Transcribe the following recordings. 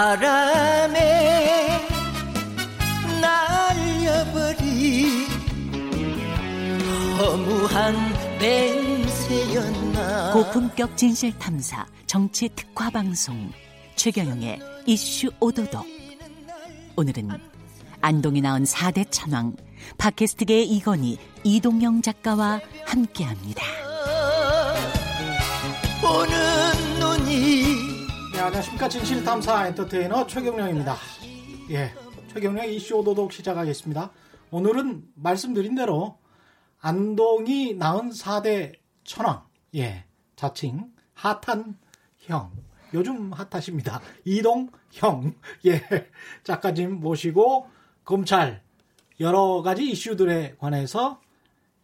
바람에 날려버린 허무한 냄새였나 고품격 진실 탐사 정치 특화 방송 최경영의 이슈 오도독 오늘은 안동이 나온 4대 천왕 팟캐스트계의 이건희 이동영 작가와 함께합니다. 네, 안녕하십니까. 진실탐사 엔터테이너 최경령입니다. 예, 최경령 이슈 오도독 시작하겠습니다. 오늘은 말씀드린 대로 안동이 낳은 4대 천왕, 예, 자칭 핫한 형, 요즘 핫하십니다. 이동 형, 예, 작가님 모시고 검찰 여러 가지 이슈들에 관해서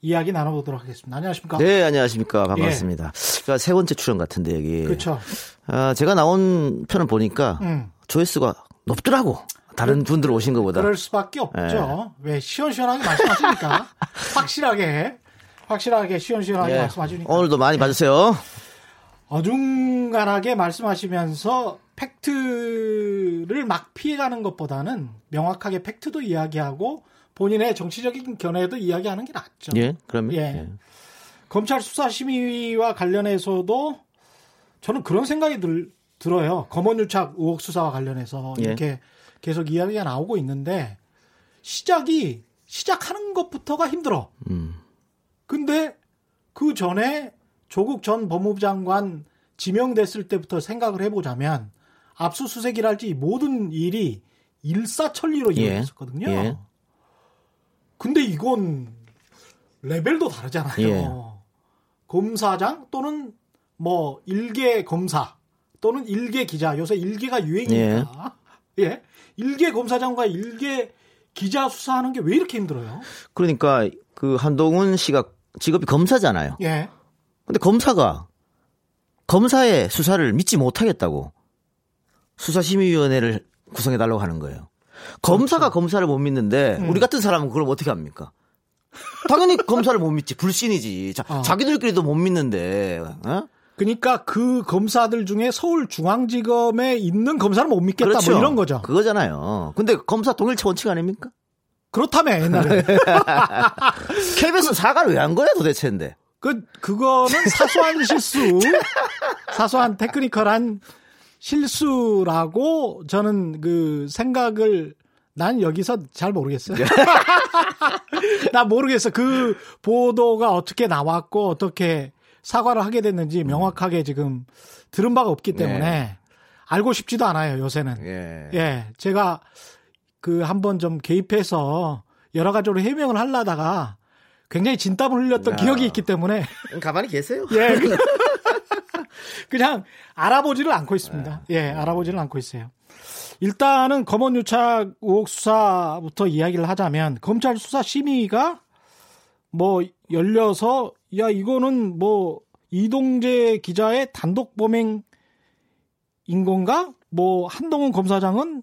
이야기 나눠보도록 하겠습니다. 안녕하십니까? 네, 안녕하십니까. 반갑습니다. 제가 세 번째 출연 같은데, 여기. 그렇죠. 아, 제가 나온 편을 보니까 음. 조회수가 높더라고. 다른 분들 오신 것보다. 그럴 수밖에 없죠. 왜 시원시원하게 말씀하시니까 확실하게 확실하게 시원시원하게 예. 말씀하시니까 오늘도 많이 봐주세요. 어중간하게 말씀하시면서 팩트를 막 피해가는 것보다는 명확하게 팩트도 이야기하고 본인의 정치적인 견해도 이야기하는 게 낫죠. 예, 그러면. 예. 예. 검찰 수사 심의와 관련해서도 저는 그런 생각이 들, 들어요. 검언유착 의혹 수사와 관련해서 예. 이렇게 계속 이야기가 나오고 있는데 시작이 시작하는 것부터가 힘들어. 음. 근데 그 전에 조국 전 법무부 장관 지명됐을 때부터 생각을 해보자면 압수수색이랄지 모든 일이 일사천리로 예. 이루어졌거든요. 예. 근데 이건 레벨도 다르잖아요. 예. 검사장 또는 뭐 일개 검사 또는 일개 기자 요새 일개가 유행이니까 예 일개 검사장과 일개 기자 수사하는 게 왜 이렇게 힘들어요? 그러니까 그 한동훈 씨가 직업이 검사잖아요. 예 근데 검사가 검사의 수사를 믿지 못하겠다고 수사심의위원회를 구성해 달라고 하는 거예요. 검사가 검사를 못 믿는데 우리 같은 사람은 그걸 어떻게 합니까? 당연히 검사를 못 믿지 불신이지. 자, 어. 자기들끼리도 못 믿는데 어? 그러니까 그 검사들 중에 서울중앙지검에 있는 검사는 못 믿겠다 그렇죠. 뭐 이런 거죠. 그거잖아요. 근데 검사 동일체 원칙 아닙니까? 그렇다며 옛날에 KBS 사과를 왜 한 거야 도대체인데? 그 그거는 사소한 실수, 사소한 테크니컬한 실수라고 저는 그 생각을 난 여기서 잘 모르겠어요. 나 모르겠어. 그 보도가 어떻게 나왔고 어떻게 사과를 하게 됐는지 명확하게 지금 들은 바가 없기 때문에 네. 알고 싶지도 않아요. 요새는. 예. 예, 제가 그 한번 좀 개입해서 여러 가지로 해명을 하려다가 굉장히 진땀을 흘렸던 야. 기억이 있기 때문에 가만히 계세요. 예, 그- 그냥 알아보지를 않고 있습니다. 예, 알아보지를 않고 있어요. 일단은 검언 유착 의혹 수사부터 이야기를 하자면 검찰 수사 심의가 뭐 열려서 야 이거는 뭐 이동재 기자의 단독 범행 인 건가? 뭐 한동훈 검사장은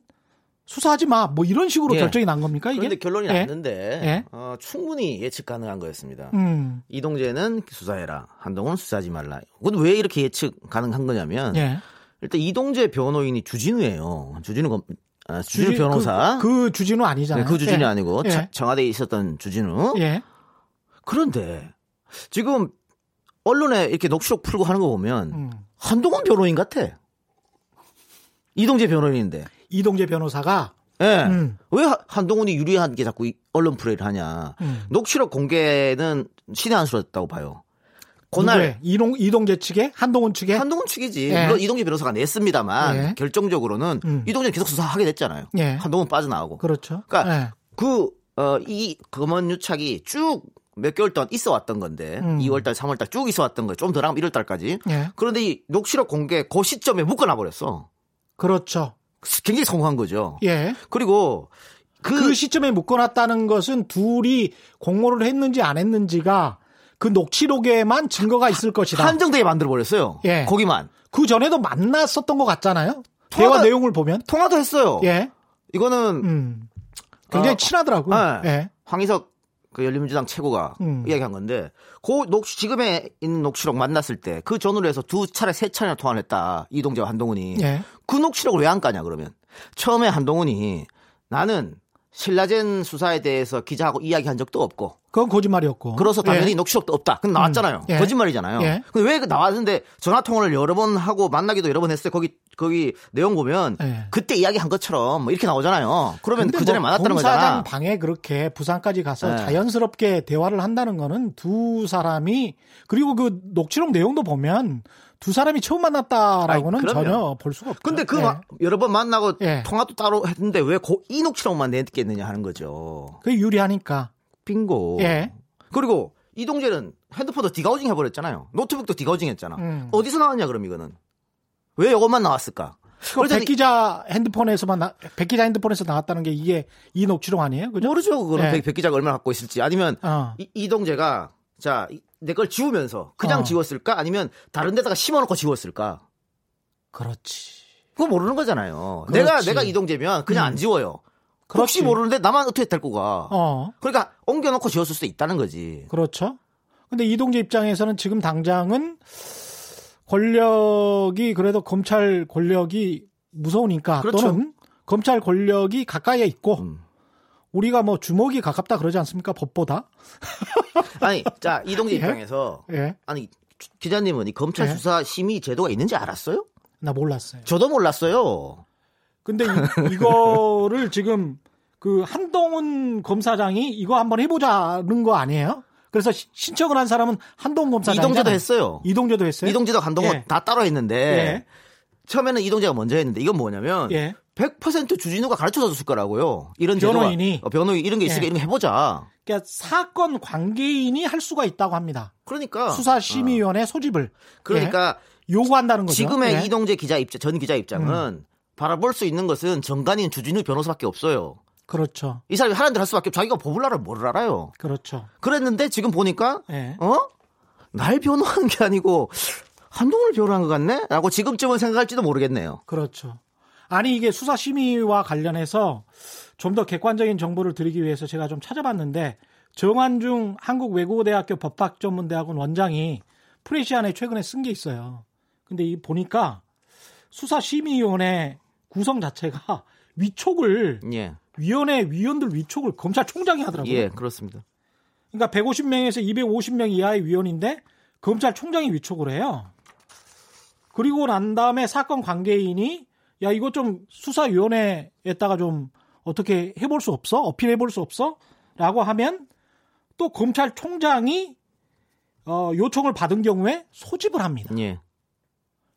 수사하지 마. 뭐 이런 식으로 예. 결정이 난 겁니까 이게? 그런데 결론이 예. 났는데 예. 어, 충분히 예측 가능한 거였습니다. 음. 이동재는 수사해라. 한동훈 수사하지 말라. 근데 왜 이렇게 예측 가능한 거냐면 예. 일단 이동재 변호인이 주진우예요. 주진우 검 아, 주진우 주지- 변호사. 그, 그 주진우 아니잖아요. 네, 그 주진우 예. 아니고 예. 차- 청와대에 있었던 주진우. 예. 그런데 지금 언론에 이렇게 녹취록 풀고 하는 거 보면 음. 한동훈 변호인 같아. 이동재 변호인인데. 이동재 변호사가 예. 음. 왜 하- 한동훈이 유리한 게 자꾸 이 언론 플레이를 하냐. 음. 녹취록 공개는 신의 한 수였다고 봐요. 그날? 이동 이동재 측에 한동훈 측에 한동훈 측이지. 예. 물론 이동재 변호사가 냈습니다만 예. 결정적으로는 음. 이동재 계속 수사하게 됐잖아요. 예. 한동훈 빠져나오고. 그렇죠. 그러니까 예. 그, 어, 이 검언 유착이 쭉 몇 개월 동안 있어 왔던 건데, 음. 2월달, 3월달 쭉 있어 왔던 거예요. 좀더 나가면 1월달까지. 예. 그런데 이 녹취록 공개 그 시점에 묶어놔 버렸어. 그렇죠. 굉장히 성공한 거죠. 예. 그리고 그, 그, 시점에 묶어놨다는 것은 둘이 공모를 했는지 안 했는지가 그 녹취록에만 증거가 있을 것이다. 한정되게 만들어 버렸어요. 예. 거기만. 그 전에도 만났었던 것 같잖아요. 통화가- 대화 내용을 보면. 통화도 했어요. 예. 이거는 음. 굉장히 어, 친하더라고. 네. 예. 황희석 그 열린민주당 최고가 음. 이야기한 건데 그 녹, 지금에 있는 녹취록 만났을 때 그 전후로 해서 두 차례 세 차례나 통화를 했다. 이동재와 한동훈이. 예. 그 녹취록을 왜 안 까냐 그러면. 처음에 한동훈이 나는 신라젠 수사에 대해서 기자하고 이야기한 적도 없고 그건 거짓말이었고. 그래서 당연히 예. 녹취록도 없다. 그건 나왔잖아요. 예. 거짓말이잖아요. 예. 근데 왜 나왔는데 전화 통화를 여러 번 하고 만나기도 여러 번 했어요. 거기 거기 내용 보면 예. 그때 이야기한 것처럼 뭐 이렇게 나오잖아요. 그러면 근데 그 전에 뭐 만났다는 거잖아. 방에 그렇게 부산까지 가서 네. 자연스럽게 대화를 한다는 거는 두 사람이 그리고 그 녹취록 내용도 보면 두 사람이 처음 만났다라고는 그럼요. 전혀 볼 수가 없죠. 근데 그 예. 마- 여러 번 만나고 예. 통화도 따로 했는데 왜이 녹취록만 냈겠느냐 하는 거죠. 그게 유리하니까. 빙고. 예. 그리고 이동재는 핸드폰도 degaussing 해버렸잖아요. 노트북도 degaussing 했잖아. 음. 어디서 나왔냐 그럼 이거는. 왜 이것만 나왔을까? 그 그래서 백 기자 핸드폰에서만 나, 백 기자 핸드폰에서 나왔다는 게 이게 이 녹취록 아니에요? 그죠? 모르죠. 그거는 예. 백, 백 기자가 얼마나 갖고 있을지. 아니면 어. 이, 이동재가 자 내 걸 지우면서 그냥 어. 지웠을까? 아니면 다른 데다가 심어놓고 지웠을까? 그렇지. 그거 모르는 거잖아요. 그렇지. 내가 내가 이동재면 그냥 안 지워요. 혹시 그렇지. 모르는데 나만 어떻게 될 거가. 어. 그러니까 옮겨놓고 지웠을 수 있다는 거지. 그렇죠. 근데 이동재 입장에서는 지금 당장은 권력이 그래도 검찰 권력이 무서우니까 그렇죠. 또는 검찰 권력이 가까이에 있고 음. 우리가 뭐 주먹이 가깝다 그러지 않습니까? 법보다. 아니, 자 이동재 예? 입장에서 예. 아니 기- 기자님은 이 검찰 예? 수사 심의 제도가 있는지 알았어요? 나 몰랐어요. 저도 몰랐어요. 근데 이, 거를 지금 그 한동훈 검사장이 이거 한번 해보자는 거 아니에요? 그래서 시- 신청을 한 사람은 한동훈 검사장. 이동재도 했어요. 이동재도 했어요. 이동재도 한동훈 예. 다 따로 했는데 예. 처음에는 이동재가 먼저 했는데 이건 뭐냐면 예. 100% 주진우가 가르쳐 줬을 거라고요. 이런 변호인이? 제도가, 어, 변호인 이런 게 있으니까 예. 이런 거 해보자. 그러니까 사건 관계인이 할 수가 있다고 합니다. 그러니까 수사심의위원회 소집을 어. 그러니까 예. 요구한다는 거죠. 지금의 예. 이동재 기자 입장 전 기자 입장은 바라볼 수 있는 것은 정관인 주진우 변호사밖에 없어요. 그렇죠. 이 사람이 하는 대로 할 수밖에 없. 자기가 법을 알아 뭘 알아요. 그렇죠. 그랬는데 지금 보니까 예. 어? 날 변호한 게 아니고 한동훈을 변호한 것 같네? 라고 지금쯤은 생각할지도 모르겠네요. 그렇죠. 아니 이게 수사 심의와 관련해서 좀 더 객관적인 정보를 드리기 위해서 제가 좀 찾아봤는데 정한중 한국외국어대학교 법학전문대학원 원장이 프레시안에 최근에 쓴 게 있어요. 근데 이 보니까 수사심의위원회 구성 자체가 위촉을 예. 위원회 위원들 위촉을 검찰총장이 하더라고요. 예, 그렇습니다. 그러니까 150명에서 250명 이하의 위원인데 검찰총장이 위촉을 해요. 그리고 난 다음에 사건 관계인이 야 이거 좀 수사위원회에다가 좀 어떻게 해볼 수 없어? 어필해볼 수 없어? 라고 하면 또 검찰총장이 어, 요청을 받은 경우에 소집을 합니다. 예.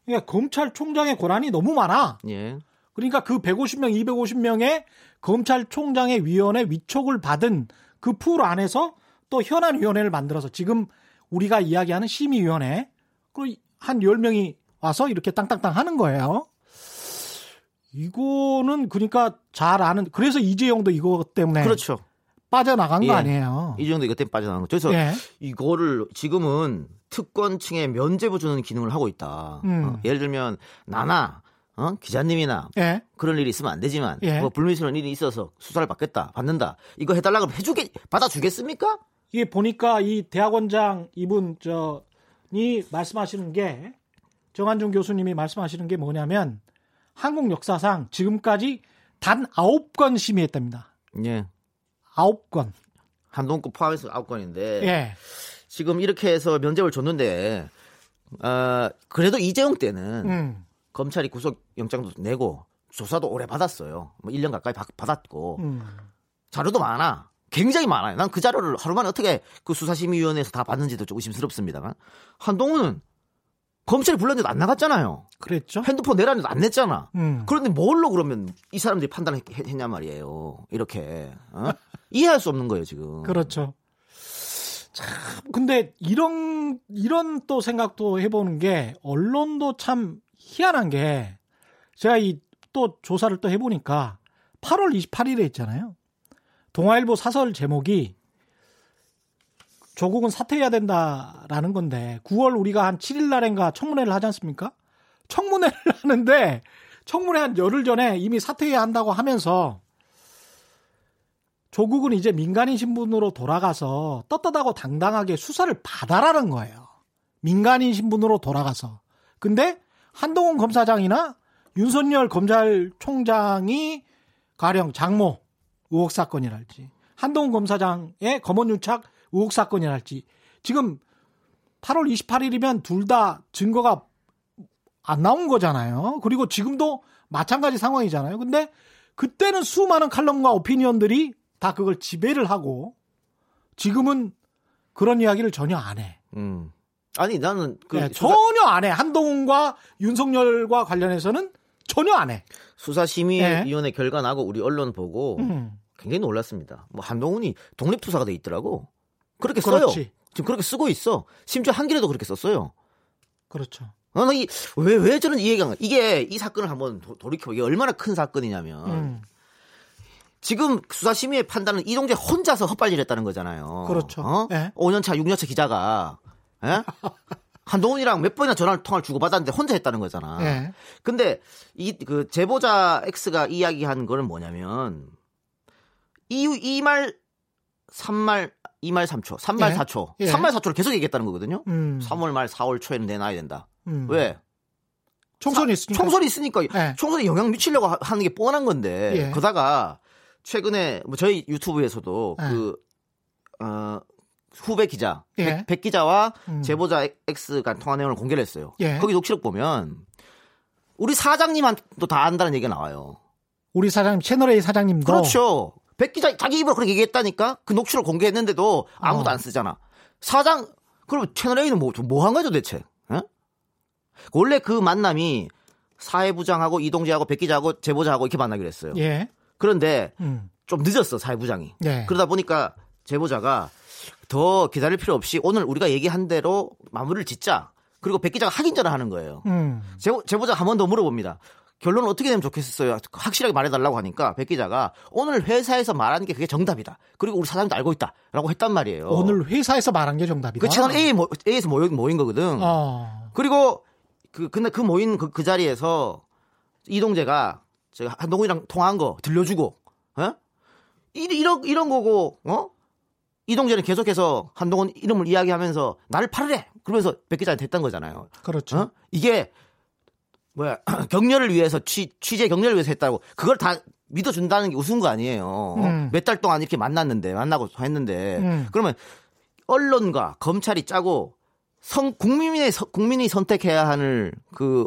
그러니까 검찰총장의 권한이 너무 많아. 예. 그러니까 그 150명, 250명의 검찰총장의 위원회 위촉을 받은 그 풀 안에서 또 현안위원회를 만들어서 지금 우리가 이야기하는 심의위원회, 그리고 한 10명이 와서 이렇게 땅땅땅 하는 거예요. 이거는 그러니까 잘 아는, 그래서 이재용도 이거 때문에 그렇죠. 빠져나간 예. 거 아니에요. 이 정도 이것 때문에 빠져나간 거죠. 그래서 예. 이거를 지금은 특권층에 면제부 주는 기능을 하고 있다. 음. 어, 예를 들면 나나 어? 기자님이나 예. 그런 일이 있으면 안 되지만 예. 뭐 불미스러운 일이 있어서 수사를 받겠다 받는다 이거 해달라 그러면 해주게 받아주겠습니까? 이게 보니까 이 대학원장 이분 저니 말씀하시는 게 정한중 교수님이 말씀하시는 게 뭐냐면 한국 역사상 지금까지 단 아홉 건 심의했답니다. 예. 아홉 건. 한동훈 포함해서 아홉 건인데 예. 지금 이렇게 해서 면제부를 줬는데 어, 그래도 이재용 때는 음. 검찰이 구속 영장도 내고 조사도 오래 받았어요. 뭐 1년 가까이 받, 받았고 음. 자료도 많아. 굉장히 많아요. 난 그 자료를 하루 만에 어떻게 그 수사심의위원회에서 다 봤는지도 좀 의심스럽습니다만 한동훈은 검찰이 불렀는데도 안 나갔잖아요. 그랬죠? 핸드폰 내라는데도 안 냈잖아. 음. 그런데 뭘로 그러면 이 사람들이 판단을 했, 냐 말이에요. 이렇게 어? 이해할 수 없는 거예요 지금. 그렇죠. 참 근데 이런 이런 또 생각도 해보는 게 언론도 참 희한한 게 제가 이 또 조사를 또 해보니까 8월 28일에 있잖아요. 동아일보 사설 제목이 조국은 사퇴해야 된다라는 건데 9월 우리가 한 7일 날인가 청문회를 하지 않습니까? 청문회를 하는데 청문회 한 열흘 전에 이미 사퇴해야 한다고 하면서 조국은 이제 민간인 신분으로 돌아가서 떳떳하고 당당하게 수사를 받아라는 거예요. 민간인 신분으로 돌아가서. 근데 한동훈 검사장이나 윤석열 검찰총장이 가령 장모 의혹 사건이랄지 한동훈 검사장의 검언유착 의혹 사건이랄지 지금 8월 28일이면 둘 다 증거가 안 나온 거잖아요. 그리고 지금도 마찬가지 상황이잖아요. 근데 그때는 수많은 칼럼과 오피니언들이 다 그걸 지배를 하고 지금은 그런 이야기를 전혀 안 해. 음. 아니 나는 그 네, 수사, 전혀 안 해. 한동훈과 윤석열과 관련해서는 전혀 안 해. 수사심의위원회 결과 나고 우리 언론 보고 음, 굉장히 놀랐습니다. 뭐 한동훈이 독립투사가 돼 있더라고. 그렇게 써요. 그렇지. 지금 그렇게 쓰고 있어. 심지어 한길에도 그렇게 썼어요. 그렇죠. 나는 이, 왜, 왜 저는 이해가 안 가. 이게 이 사건을 한번 도- 돌이켜. 이게 얼마나 큰 사건이냐면 음, 지금 수사심의의 판단은 이동재 혼자서 헛발질 했다는 거잖아요. 그렇죠. 어? 예. 5년차, 6년차 기자가. 예? 한동훈이랑 몇 번이나 전화 통화를 주고받았는데 혼자 했다는 거잖아. 예. 근데 이 그 제보자 X가 이야기한 거는 뭐냐면 이 이말 3말 2말 3초, 3말 예. 4초, 예. 3말 4초를 계속 얘기했다는 거거든요. 음, 3월 말 4월 초에는 내놔야 된다. 음. 왜? 총선이 있으니까. 총선이 있으니까 예. 총선에 영향 미치려고 하- 하는 게 뻔한 건데 예. 그러다가 최근에 뭐 저희 유튜브에서도 예. 그 어, 후배 기자 예. 백, 백 기자와 음. 제보자 X가 통화 내용을 공개를 했어요. 예. 거기 녹취록 보면 우리 사장님한테도 다 안다는 얘기가 나와요. 우리 사장님 채널 A 사장님도 그렇죠. 백 기자 자기 입으로 그렇게 얘기했다니까 그 녹취록 공개했는데도 아무도 어. 안 쓰잖아. 사장 그럼 채널 A는 뭐 뭐한 거죠 대체? 예? 원래 그 만남이 사회부장하고 이동재하고 백 기자하고 제보자하고 이렇게 만나기로 했어요. 예. 그런데 음. 좀 늦었어 사회부장이. 예. 그러다 보니까 제보자가 더 기다릴 필요 없이 오늘 우리가 얘기한 대로 마무리를 짓자. 그리고 백 기자가 확인 전화 하는 거예요. 음. 제보, 제보자 한 번 더 물어봅니다. 결론은 어떻게 되면 좋겠어요? 확실하게 말해달라고 하니까 백 기자가 오늘 회사에서 말하는 게 그게 정답이다. 그리고 우리 사장님도 알고 있다라고 했단 말이에요. 오늘 회사에서 말한 게 정답이다. 그 채널 A 모, A에서 모인, 모인 거거든. 어. 그리고 그 근데 그 모인 그, 그 자리에서 이동재가 저 한동훈이랑 통화한 거 들려주고, 어? 이- 이런 이런 거고, 어? 이동재는 계속해서 한동훈 이름을 이야기하면서 나를 팔으래. 그러면서 백 기자한테 했던 거잖아요. 그렇죠. 어? 이게 뭐야 격려를 위해서 취, 취재 격려를 위해서 했다고 그걸 다 믿어준다는 게 우스운 거 아니에요. 음. 몇달 동안 이렇게 만났는데 만나고 했는데 음. 그러면 언론과 검찰이 짜고 선 국민의 서- 국민이 선택해야 하는 그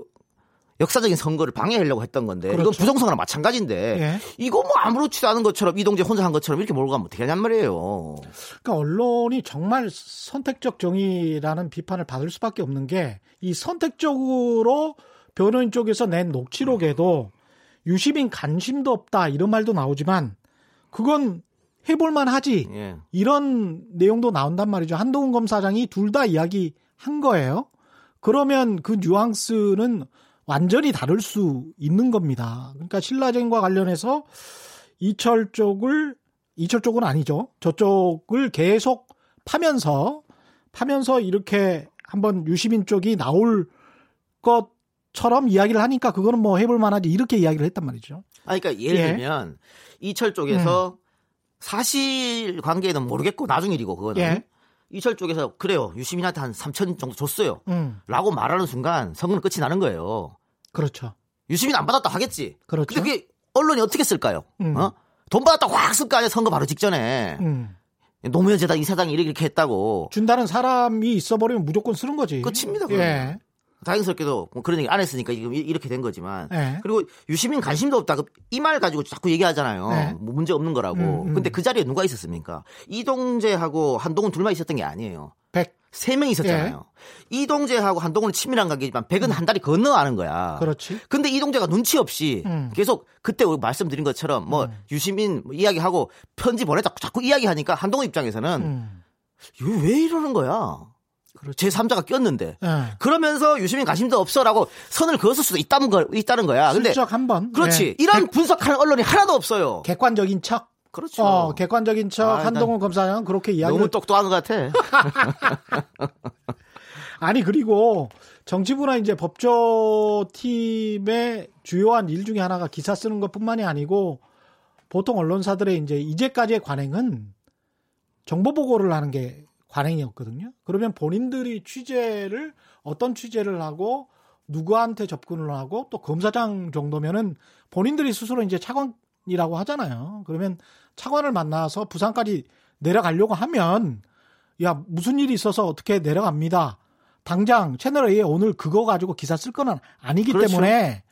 역사적인 선거를 방해하려고 했던 건데 이건 그렇죠. 부정선거랑 마찬가지인데 예. 이거 뭐 아무렇지도 않은 것처럼 이동재 혼자 한 것처럼 이렇게 몰고 가면 어떻게 하냔 말이에요. 그러니까 언론이 정말 선택적 정의라는 비판을 받을 수밖에 없는 게 이 선택적으로 변호인 쪽에서 낸 녹취록에도 유시민 관심도 없다 이런 말도 나오지만 그건 해볼만 하지 예. 이런 내용도 나온단 말이죠. 한동훈 검사장이 둘 다 이야기 한 거예요. 그러면 그 뉘앙스는 완전히 다를 수 있는 겁니다. 그러니까 신라젠과 관련해서 이철 쪽을 이철 쪽은 아니죠. 저쪽을 계속 파면서 파면서 이렇게 한번 유시민 쪽이 나올 것 처럼 이야기를 하니까 그거는 뭐 해볼 만하지 이렇게 이야기를 했단 말이죠. 아, 그러니까 예를 예. 들면 이철 쪽에서 사실 관계는 모르겠고 나중 일이고 그거는 예. 이철 쪽에서 그래요 유시민한테 한 3천 정도 줬어요. 음, 라고 말하는 순간 선거는 끝이 나는 거예요. 그렇죠. 유시민 안 받았다 하겠지. 그렇죠. 근데 그게 언론이 어떻게 쓸까요? 음. 어? 돈 받았다고 확쓸 거 아니야 선거 바로 직전에 음. 노무현 재단 이사장이 이렇게 이렇게 했다고 준다는 사람이 있어버리면 무조건 쓰는 거지. 끝입니다, 그러면. 예. 다행스럽게도 뭐 그런 얘기 안 했으니까 지금 이- 이렇게 된 거지만 예. 그리고 유시민 관심도 없다. 이 말 가지고 자꾸 얘기하잖아요. 네. 뭐 문제 없는 거라고. 음, 음. 근데 그 자리에 누가 있었습니까? 이동재하고 한동훈 둘만 있었던 게 아니에요. 백. 세명 있었잖아요. 이동재하고 한동훈은 친밀한 관계지만 백은 한 다리 건너 아는 거야. 음. 그렇지. 근데 이동재가 눈치 없이 음. 계속 그때 우리 말씀드린 것처럼 뭐 유시민 뭐 이야기하고 편지 보내다 자꾸 이야기하니까 한동훈 입장에서는 음. 이거 왜 이러는 거야? 그렇죠. 제 3자가 꼈는데. 예. 그러면서 유시민 관심도 없어라고 선을 그었을 수도 있다는 거 있다는 거야. 근데 슬쩍 한 번. 그렇지. 예. 이런 분석하는 언론이 하나도 없어요. 객관적인 척. 그렇죠. 어, 객관적인 척 아, 한동훈 검사장은 그렇게 이야기를 너무 똑똑한 것 같아. 아니 그리고 정치부나 이제 법조팀의 주요한 일 중에 하나가 기사 쓰는 것뿐만이 아니고 보통 언론사들의 이제 이제까지의 관행은 정보 보고를 하는 게 관행이었거든요. 그러면 본인들이 취재를 어떤 취재를 하고 누구한테 접근을 하고 또 검사장 정도면은 본인들이 스스로 이제 차관이라고 하잖아요. 그러면 차관을 만나서 부산까지 내려가려고 하면 야 무슨 일이 있어서 어떻게 내려갑니다. 당장 채널 A에 오늘 그거 가지고 기사 쓸 거는 아니기 그렇죠. 때문에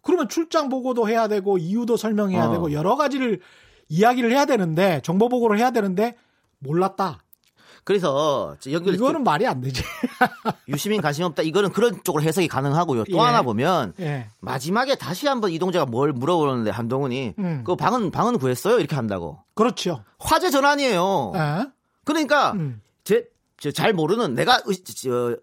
그러면 출장 보고도 해야 되고 이유도 설명해야 어. 되고 여러 가지를 이야기를 해야 되는데 정보 보고를 해야 되는데 몰랐다. 그래서 연결 이거는 말이 안 되지. 유시민 관심 없다. 이거는 그런 쪽으로 해석이 가능하고요. 또 예. 하나 보면 예. 마지막에 다시 한번 이동재가 뭘 물어보는데 한동훈이 음. 그 방은 방은 구했어요 이렇게 한다고 그렇죠. 화제 전환이에요. 예. 그러니까 음. 제잘 모르는 내가 의- 저,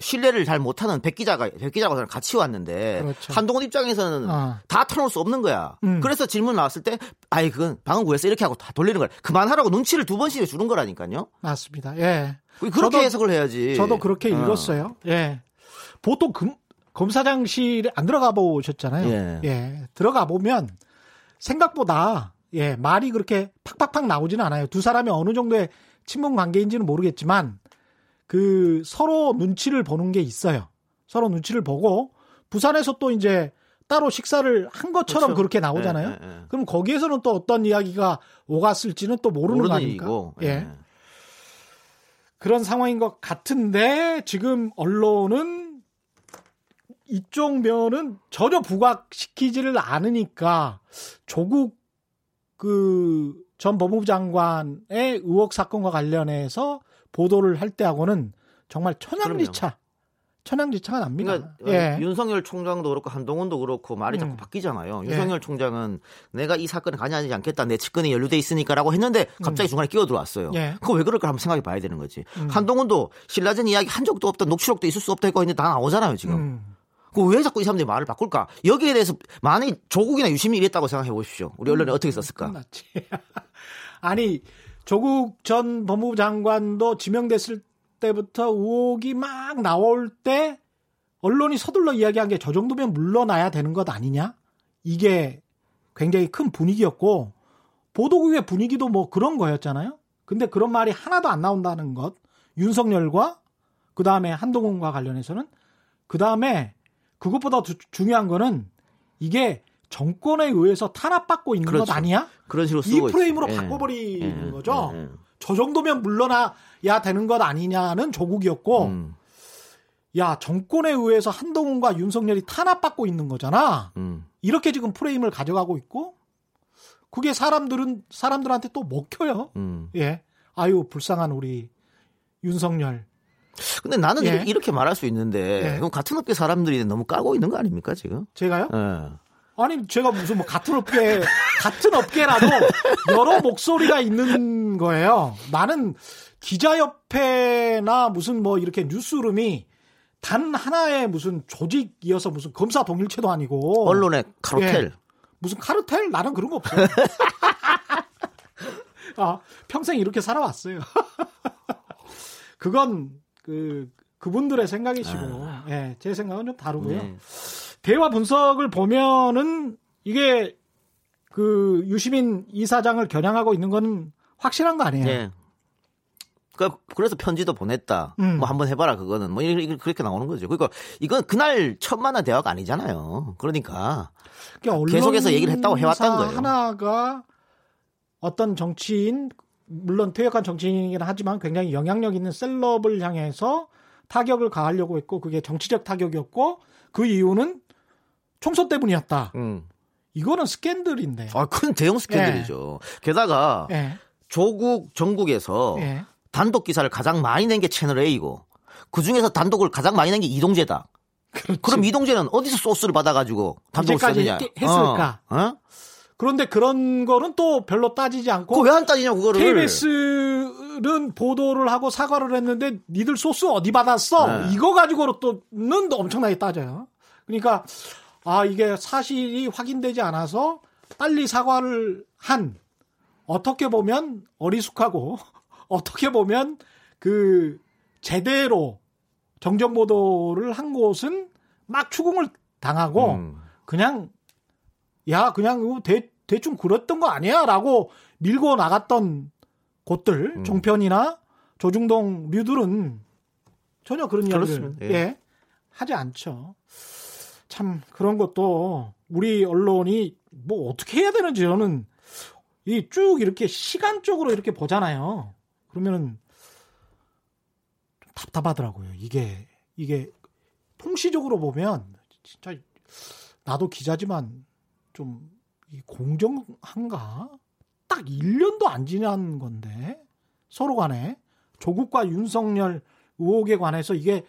신뢰를 잘 못하는 백 기자가 백 기자가 저랑 같이 왔는데 그렇죠. 한동훈 입장에서는 어. 다 털어놓을 수 없는 거야. 음. 그래서 질문 나왔을 때 아이 그건 방은 구했어 이렇게 하고 다 돌리는 거야. 그만하라고 눈치를 두 번씩 주는 거라니까요. 맞습니다. 예. 그렇게 저도- 해석을 해야지. 저도 그렇게 어. 읽었어요. 예. 보통 금, 검사장실에 안 들어가 보셨잖아요. 예. 예. 들어가 보면 생각보다 예, 말이 그렇게 팍팍팍 나오지는 않아요. 두 사람이 어느 정도의 친분 관계인지는 모르겠지만 그 서로 눈치를 보는 게 있어요. 서로 눈치를 보고 부산에서 또 이제 따로 식사를 한 것처럼 그렇죠. 그렇게 나오잖아요. 예, 예, 예. 그럼 거기에서는 또 어떤 이야기가 오갔을지는 또 모르는, 거 모르는 아닙니까? 일이고. 예. 그런 상황인 것 같은데 지금 언론은 이쪽 면은 전혀 부각시키지를 않으니까 조국 그 전 법무부 장관의 의혹 사건과 관련해서 보도를 할 때하고는 정말 천양지차 천양지차가 납니다. 그러니까 예. 윤석열 총장도 그렇고 한동훈도 그렇고 말이 자꾸 음. 바뀌잖아요. 예. 윤석열 총장은 내가 이 사건에 관여하지 않겠다. 내 측근이 연루돼 있으니까라고 했는데 갑자기 중간에 끼어 들어왔어요. 음. 예. 그거 왜 그럴까 한번 생각해 봐야 되는 거지. 음. 한동훈도 신라전 이야기 한 적도 없다. 녹취록도 있을 수 없다 했고 했는데 다 나오잖아요, 지금. 음. 그왜 자꾸 이 사람들이 말을 바꿀까? 여기에 대해서 만약 조국이나 유심히 이랬다고 생각해 보십시오. 우리 언론이 어떻게 썼을까? 아니 조국 전 법무부 장관도 지명됐을 때부터 의혹이 막 나올 때 언론이 서둘러 이야기한 게 저 정도면 물러나야 되는 것 아니냐? 이게 굉장히 큰 분위기였고 보도국의 분위기도 뭐 그런 거였잖아요. 근데 그런 말이 하나도 안 나온다는 것. 윤석열과 그 다음에 한동훈과 관련해서는 그 다음에 그것보다 두- 중요한 거는 이게 정권에 의해서 탄압받고 있는 그렇죠. 것 아니야? 그런 식으로 이 프레임으로 있어요. 예. 바꿔버리는 예, 거죠. 예, 예. 저 정도면 물러나야 되는 것 아니냐는 조국이었고, 음, 야 정권에 의해서 한동훈과 윤석열이 탄압받고 있는 거잖아. 음. 이렇게 지금 프레임을 가져가고 있고, 그게 사람들은 사람들한테 또 먹혀요. 음. 예, 아유 불쌍한 우리 윤석열. 근데 나는 예. 이렇게, 이렇게 말할 수 있는데 예. 같은 업계 사람들이 너무 까고 있는 거 아닙니까 지금? 제가요? 예. 아니 제가 무슨 뭐 같은 업계 같은 업계라도 여러 목소리가 있는 거예요. 나는 기자협회나 무슨 뭐 이렇게 뉴스룸이 단 하나의 무슨 조직이어서 무슨 검사 동일체도 아니고 언론의 카르텔. 예. 무슨 카르텔 나는 그런 거 없어요. 아 평생 이렇게 살아왔어요. 그건 그 그분들의 생각이시고 예, 제 생각은 좀 다르고요. 네. 대화 분석을 보면은 이게 그 유시민 이사장을 겨냥하고 있는 건 확실한 거 아니에요? 예. 그러니까 그래서 편지도 보냈다. 음. 뭐 한번 해봐라 그거는 뭐 그렇게 나오는 거죠. 그러니까 이건 그날 첫 만난 대화가 아니잖아요. 그러니까 그러니까 계속해서 얘기를 했다고 해왔던 거예요. 하나가 어떤 정치인 물론 퇴역한 정치인이긴 하지만 굉장히 영향력 있는 셀럽을 향해서 타격을 가하려고 했고 그게 정치적 타격이었고 그 이유는 총선 때문이었다. 음. 이거는 스캔들인데. 아, 큰 대형 스캔들이죠. 게다가 예. 조국 전국에서 예. 단독 기사를 가장 많이 낸 게 채널 A고 그 중에서 단독을 가장 많이 낸 게 이동재다. 그럼 이동재는 어디서 소스를 받아가지고 단독을 썼느냐? 했- 했을까? 어? 어? 그런데 그런 거는 또 별로 따지지 않고 왜 안 따지냐 그거를? KBS는 보도를 하고 사과를 했는데 니들 소스 어디 받았어? 네. 이거 가지고는 또는 엄청나게 따져요. 그러니까 아 이게 사실이 확인되지 않아서 빨리 사과를 한 어떻게 보면 어리숙하고 어떻게 보면 그 제대로 정정 보도를 한 곳은 막 추궁을 당하고 음. 그냥 야 그냥 대, 대충 그랬던 거 아니야라고 밀고 나갔던 곳들 음. 종편이나 조중동 류들은 전혀 그런 이야기를. 예. 예. 하지 않죠. 참 그런 것도 우리 언론이 뭐 어떻게 해야 되는지 저는 이 쭉 이렇게 시간적으로 이렇게 보잖아요. 그러면은 좀 답답하더라고요. 이게 이게 통시적으로 보면 진짜 나도 기자지만 좀이 공정한가? 딱 1년도 안 지난 건데 서로 간에 조국과 윤석열 의혹에 관해서 이게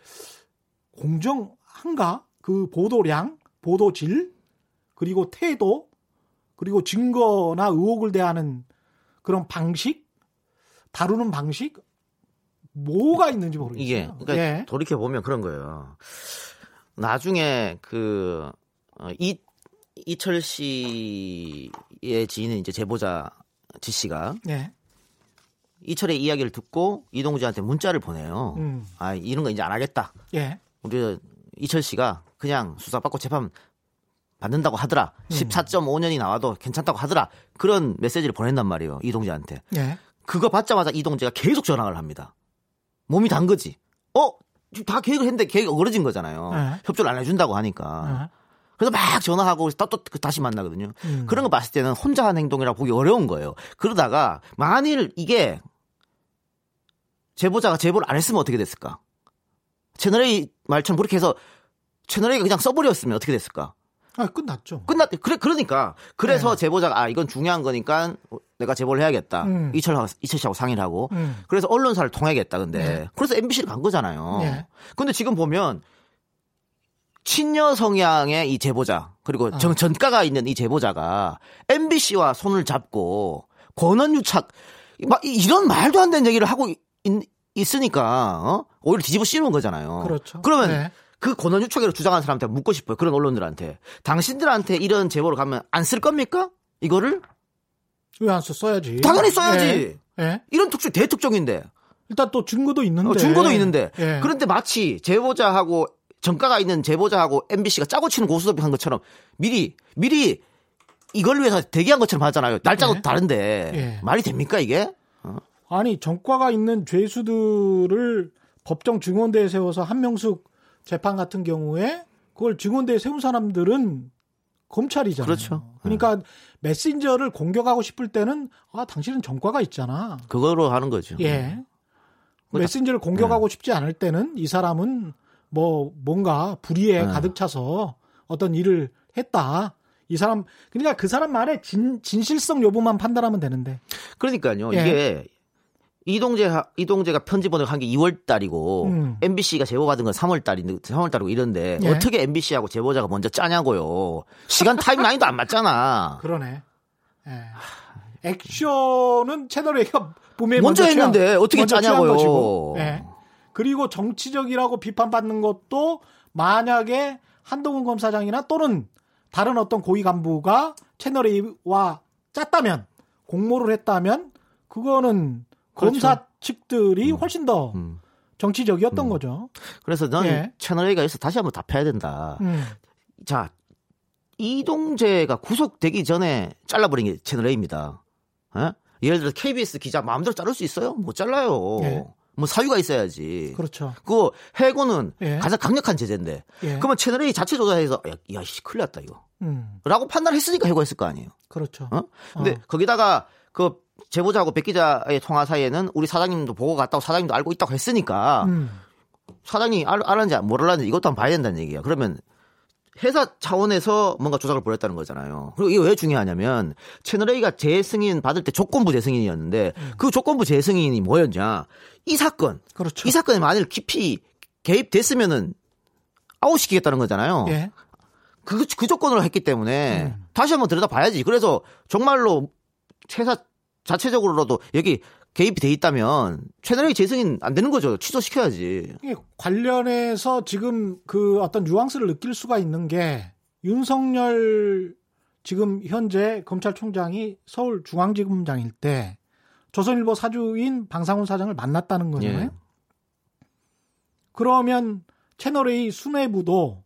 공정한가? 그 보도량, 보도질, 그리고 태도, 그리고 증거나 의혹을 대하는 그런 방식, 다루는 방식, 뭐가 있는지 모르겠어요. 이게 그러니까 예. 돌이켜 보면 그런 거예요. 나중에 그 어, 이, 이철 씨의 지인은 이제 제보자 지 씨가 예. 이철의 이야기를 듣고 이동주한테 문자를 보내요. 음. 아 이런 거 이제 안 하겠다. 예. 우리 이철 씨가 그냥 수사받고 재판 받는다고 하더라. 음. 14.5년이 나와도 괜찮다고 하더라. 그런 메시지를 보낸단 말이에요. 이동재한테. 예. 그거 받자마자 이동재가 계속 전화를 합니다. 몸이 단 거지. 어? 다 계획을 했는데 계획이 어그러진 거잖아요. 네. 협조를 안 해준다고 하니까. 그래서 막 전화하고 또, 또 다시 만나거든요. 음. 그런 거 봤을 때는 혼자 한 행동이라고 보기 어려운 거예요. 그러다가 만일 이게 제보자가 제보를 안 했으면 어떻게 됐을까? 채널A 말처럼 그렇게 해서 채널A가 그냥 써버렸으면 어떻게 됐을까? 아, 끝났죠. 끝났 그래 그러니까 그래서 네. 제보자가 아 이건 중요한 거니까 내가 제보를 해야겠다. 음. 이철 이철 씨하고 상의를 하고 음. 그래서 언론사를 통해야겠다. 근데 네. 그래서 MBC를 간 거잖아요. 네. 근데 지금 보면 친여 성향의 이 제보자 그리고 어. 정, 전가가 있는 이 제보자가 MBC와 손을 잡고 권한유착 막 이- 이런 말도 안 되는 얘기를 하고 있, 으니까 어? 오히려 뒤집어 씌우는 거잖아요. 그렇죠. 그러면 네. 그 권한 유착이라고 주장하는 사람한테 묻고 싶어요. 그런 언론들한테 당신들한테 이런 제보를 가면 안 쓸 겁니까? 이거를 왜 안 써 써야지. 당연히 써야지. 예. 예. 이런 특종 대특종인데 일단 또 증거도 있는데. 어, 증거도 있는데 예. 그런데 마치 제보자하고 정가가 있는 제보자하고 MBC가 짜고 치는 고스톱 한 것처럼 미리 미리 이걸 위해서 대기한 것처럼 하잖아요. 날짜도 예. 다른데 예. 말이 됩니까 이게? 아니 전과가 있는 죄수들을 법정 증언대에 세워서 한명숙 재판 같은 경우에 그걸 증언대에 세운 사람들은 검찰이잖아요. 그렇죠. 그러니까 메신저를 공격하고 싶을 때는 아 당신은 전과가 있잖아. 그거로 하는 거죠. 예. 그거 메신저를 네. 공격하고 싶지 않을 때는 이 사람은 뭐 뭔가 불의에 네. 가득 차서 어떤 일을 했다. 이 사람 그러니까 그 사람 말의 진, 진실성 여부만 판단하면 되는데. 그러니까요. 예. 이게 이동재 이동재가 편지 보내한 게 2월 달이고 음. MBC가 제보 받은 건 3월 달인데 3월 달이고 이런데 예. 어떻게 MBC하고 제보자가 먼저 짜냐고요. 시간 타임라인도 안 맞잖아. 그러네. 예. 액션은 채널 A가 분명히 먼저 취한- 했는데 어떻게 먼저 짜냐고요. 예. 그리고 정치적이라고 비판받는 것도 만약에 한동훈 검사장이나 또는 다른 어떤 고위 간부가 채널 A와 짰다면 공모를 했다면 그거는 검사 측들이 훨씬 더 음. 정치적이었던 거죠. 그래서 넌 예. 채널 A가 있어 다시 한번 답해야 된다. 음. 자, 이동재가 구속되기 전에 잘라버린 게 채널 A입니다. 예? 예를 들어 KBS 기자 마음대로 자를 수 있어요? 못 잘라요. 예. 뭐 사유가 있어야지. 그렇죠. 그 해고는 예. 가장 강력한 제재인데. 예. 그러면 채널 A 자체 조사해서 야, 야, 씨, 큰일 났다 이거. 음. 라고 판단했으니까 해고했을 거 아니에요. 그렇죠. 어? 근데 어. 거기다가 그 제보자하고 백 기자의 통화 사이에는 우리 사장님도 보고 갔다고 사장님도 알고 있다고 했으니까 음. 사장님이 알, 알았는지 모르는지 이것도 한번 봐야 된다는 얘기야. 그러면 회사 차원에서 뭔가 조작을 벌였다는 거잖아요. 그리고 이게 왜 중요하냐면 채널A가 재승인 받을 때 조건부 재승인이었는데 그 조건부 재승인이 뭐였냐. 이 사건. 그렇죠. 이 사건에 만일 깊이 개입됐으면은 아웃시키겠다는 거잖아요. 예. 그, 그 조건으로 했기 때문에 다시 한번 들여다 봐야지. 그래서 정말로 회사 자체적으로라도 여기 개입이 돼 있다면 채널A 재승인 안 되는 거죠. 취소시켜야지. 관련해서 지금 그 어떤 뉘앙스를 느낄 수가 있는 게 윤석열 지금 현재 검찰총장이 서울중앙지검장일 때 조선일보 사주인 방상훈 사장을 만났다는 거잖아요. 예. 그러면 채널A 수뇌부도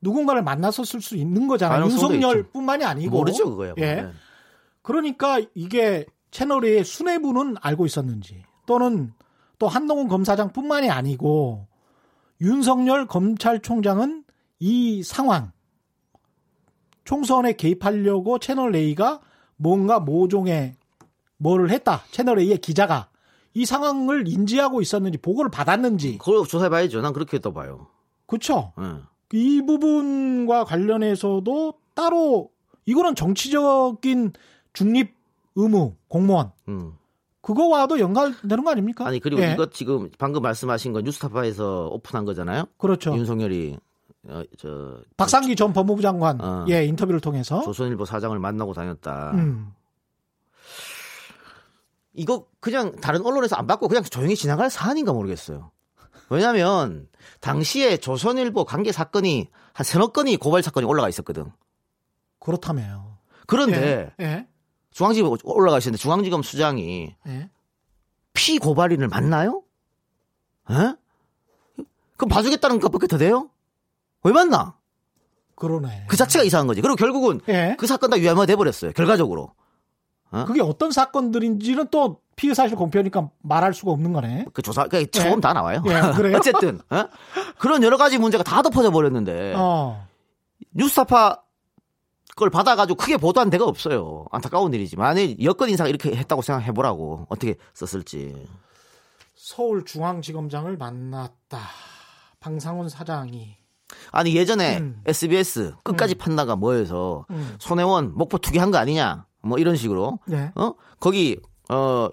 누군가를 만났었을 수 있는 거잖아요. 윤석열뿐만이 아니고 모르죠, 그거야. 예. 뭐. 그러니까 이게 채널의 수뇌부는 알고 있었는지 또는 또 한동훈 검사장뿐만이 아니고 윤석열 검찰총장은 이 상황 총선에 개입하려고 채널 A가 뭔가 모종의 뭐를 했다. 채널 A의 기자가 이 상황을 인지하고 있었는지 보고를 받았는지 그걸 조사해봐야죠. 난 그렇게 또 봐요. 그렇죠. 예. 이 부분과 관련해서도 따로 이거는 정치적인 중립 의무 공무원 음. 그거와도 연관되는 거 아닙니까? 아니 그리고 예, 이것 지금 방금 말씀하신 건 뉴스타파에서 오픈한 거잖아요. 그렇죠. 윤석열이 어, 저 박상기 전 법무부 장관 어. 예 인터뷰를 통해서 조선일보 사장을 만나고 다녔다. 음, 이거 그냥 다른 언론에서 안 받고 그냥 조용히 지나갈 사안인가 모르겠어요. 왜냐하면 당시에 조선일보 관계 사건이 한 서너 건이 고발 사건이 올라가 있었거든. 그렇다며요. 그런데 예, 예, 중앙지검 올라가 있었는데 중앙지검 수장이 예. 피고발인을 만나요? 에? 그럼 봐주겠다는 것밖에 더 돼요? 왜 만나? 그러네. 그 자체가 이상한 거지. 그리고 결국은 예. 그 사건 다 유야무가 돼버렸어요. 결과적으로. 그게 어떤 사건들인지는 또 피해 사실 공표니까 말할 수가 없는 거네. 그 조사, 그 처음 다 나와요. 예? 어쨌든 어? 그런 여러 가지 문제가 다 덮어져 버렸는데 어. 뉴스타파 걸 받아가지고 크게 보도한 데가 없어요. 안타까운 일이지. 만일 여권 인사가 이렇게 했다고 생각해 보라고 어떻게 썼을지. 서울중앙지검장을 만났다. 방상훈 사장이 아니 예전에 음. SBS 끝까지 판다가 뭐해서 음. 손혜원 목포 투기한 거 아니냐 뭐 이런 식으로 네. 어 거기 어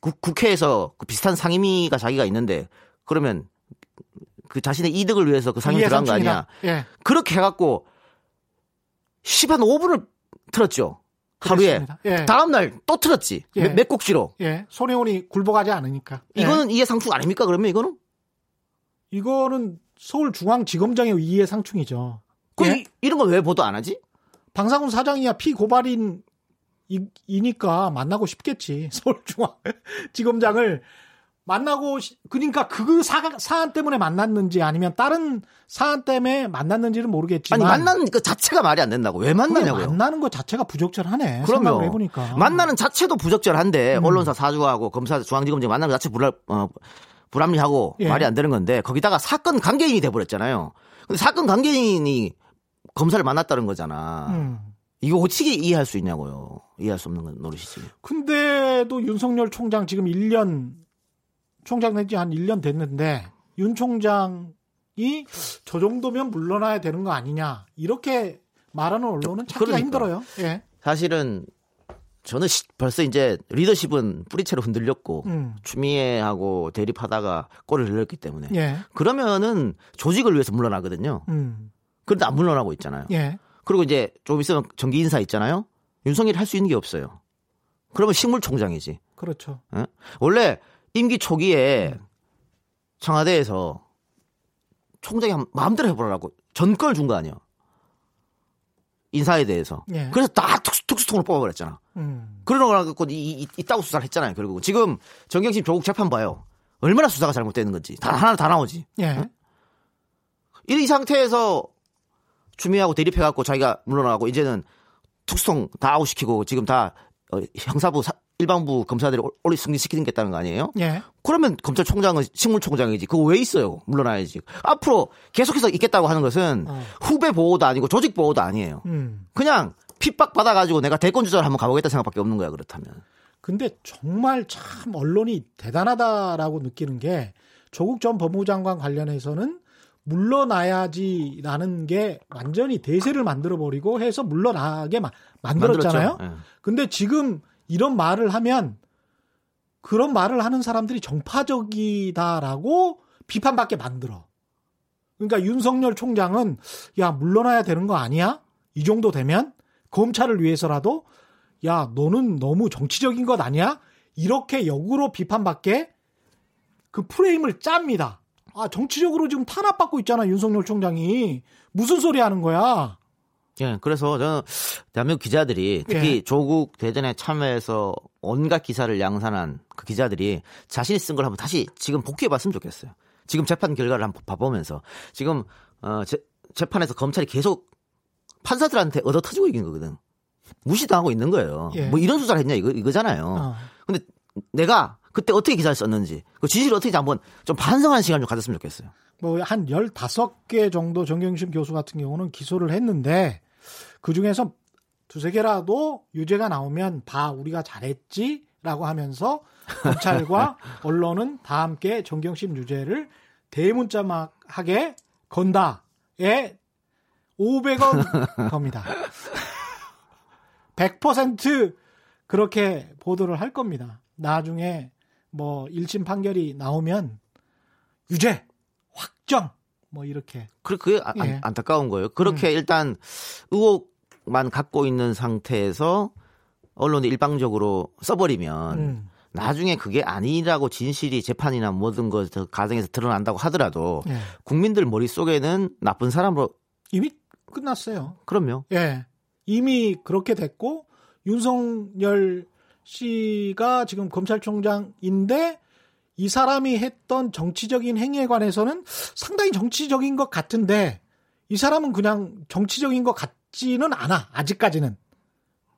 국, 국회에서 그 비슷한 상임위가 자기가 있는데 그러면 그 자신의 이득을 위해서 그 상임위 들어간 거 아니야 예. 그렇게 해갖고 10한 5분을 틀었죠 하루에. 예. 다음 날 또 틀었지 예. 몇, 몇 곡지로 예. 손혜원이 굴복하지 않으니까. 예. 이거는 이해 상충 아닙니까 그러면 이거는 이거는 서울중앙지검장의 이해 상충이죠. 그 예? 이, 이런 건왜 보도 안 하지 방상훈 사장이야 피고발인 이, 이니까 만나고 싶겠지. 서울중앙지검장을 만나고 시- 그러니까 그 사, 사안 때문에 만났는지 아니면 다른 사안 때문에 만났는지는 모르겠지만 아니 만나는 그 자체가 말이 안 된다고 왜 만나냐고요 만나는 것 자체가 부적절하네. 그럼요. 해보니까 만나는 자체도 부적절한데 음. 언론사 사주하고 검사 중앙지검장 만나는 것 자체 불합, 어, 불합리하고 예. 말이 안 되는 건데 거기다가 사건 관계인이 돼버렸잖아요. 근데 사건 관계인이 검사를 만났다는 거잖아. 음. 이거 어떻게 이해할 수 있냐고요. 이해할 수 없는 건 노릇이지. 근데도 윤석열 총장 지금 1년 총장 된 지 한 1년 됐는데 윤 총장이 저 정도면 물러나야 되는 거 아니냐 이렇게 말하는 언론은 찾기가 그러니까. 힘들어요. 예. 사실은 저는 시- 벌써 이제 리더십은 뿌리채로 흔들렸고 음. 추미애하고 대립하다가 꼬리를 흘렸기 때문에 예. 그러면은 조직을 위해서 물러나거든요. 음. 그런데 안 물러나고 있잖아요. 예. 그리고 이제 좀 있으면 정기 인사 있잖아요. 윤석열이 할 수 있는 게 없어요. 그러면 식물총장이지. 그렇죠. 예? 원래 임기 초기에 청와대에서 총장이 한- 마음대로 해보라고 전권을 준 거 아니야. 인사에 대해서. 예. 그래서 다 특수, 특수통으로 뽑아버렸잖아. 음. 그러고 이, 이, 있다고 수사를 했잖아요. 결국은 지금 정경심 조국 재판 봐요. 얼마나 수사가 잘못되는 건지 다 하나 다 나오지. 예. 이 상태에서 추미애하고 대립해갖고 자기가 물러나고 이제는 특수통 다 아웃시키고 지금 다 어, 형사부 사- 일반부 검사들이 올- 올리 승진시키겠다는 거 아니에요? 예. 그러면 검찰총장은 식물총장이지. 그거 왜 있어요? 물러나야지. 앞으로 계속해서 있겠다고 하는 것은 어. 후배 보호도 아니고 조직 보호도 아니에요. 음. 그냥 핍박 받아가지고 내가 대권 주자를 한번 가보겠다 생각밖에 없는 거야 그렇다면. 근데 정말 참 언론이 대단하다라고 느끼는 게 조국 전 법무부 장관 관련해서는 물러나야지라는 게 완전히 대세를 만들어 버리고 해서 물러나게 마- 만들었잖아요. 만들었죠. 예. 근데 지금 이런 말을 하면 그런 말을 하는 사람들이 정파적이다라고 비판받게 만들어. 그러니까 윤석열 총장은 야 물러나야 되는 거 아니야? 이 정도 되면 검찰을 위해서라도 야 너는 너무 정치적인 것 아니야? 이렇게 역으로 비판받게 그 프레임을 짭니다. 아 정치적으로 지금 탄압받고 있잖아 윤석열 총장이 무슨 소리 하는 거야? 예, 그래서 저는 대한민국 기자들이 특히 예. 조국 대전에 참여해서 온갖 기사를 양산한 그 기자들이 자신이 쓴 걸 한번 다시 지금 복귀해 봤으면 좋겠어요. 지금 재판 결과를 한번 봐보면서 지금 어, 재, 재판에서 검찰이 계속 판사들한테 얻어 터지고 있는 거거든. 무시당하고 있는 거예요. 예. 뭐 이런 수사를 했냐 이거 이거잖아요. 어. 근데 내가 그때 어떻게 기사를 썼는지 그 진실을 어떻게 한번 좀 반성하는 시간 좀 가졌으면 좋겠어요. 뭐한 15개 정도 정경심 교수 같은 경우는 기소를 했는데 그 중에서 두세 개라도 유죄가 나오면 봐 우리가 잘했지 라고 하면서 검찰과 언론은 다 함께 정경심 유죄를 대문자막하게 건다에 500원 겁니다. 100% 그렇게 보도를 할 겁니다. 나중에 뭐 1심 판결이 나오면 유죄 확정 뭐 이렇게 그 그게 아- 안, 예. 안타까운 거예요. 그렇게 일단 의혹만 갖고 있는 상태에서 언론이 일방적으로 써버리면 음. 나중에 그게 아니라고 진실이 재판이나 모든 것 가정에서 드러난다고 하더라도 예. 국민들 머릿속에는 나쁜 사람으로 이미 끝났어요. 그럼요. 예. 이미 그렇게 됐고 윤석열 씨가 지금 검찰총장인데 이 사람이 했던 정치적인 행위에 관해서는 상당히 정치적인 것 같은데 이 사람은 그냥 정치적인 것 같지는 않아. 아직까지는.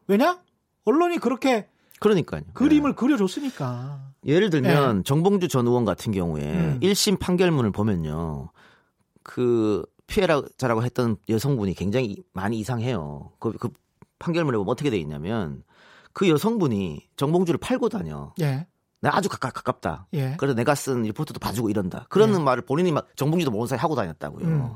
왜냐? 언론이 그렇게 그러니까요. 그림을 그려줬으니까. 예. 예를 들면 정봉주 전 의원 같은 경우에 음. 일 1심 판결문을 보면요. 그 피해자라고 했던 여성분이 굉장히 많이 이상해요. 그, 그 판결문에 보면 어떻게 돼 있냐면 그 여성분이 정봉주를 팔고 다녀. 예. 내가 아주 가깝, 가깝다. 예. 그래서 내가 쓴 리포트도 봐주고 이런다. 그런 예. 말을 본인이 막 정봉주도 모르는 사이 하고 다녔다고요. 음.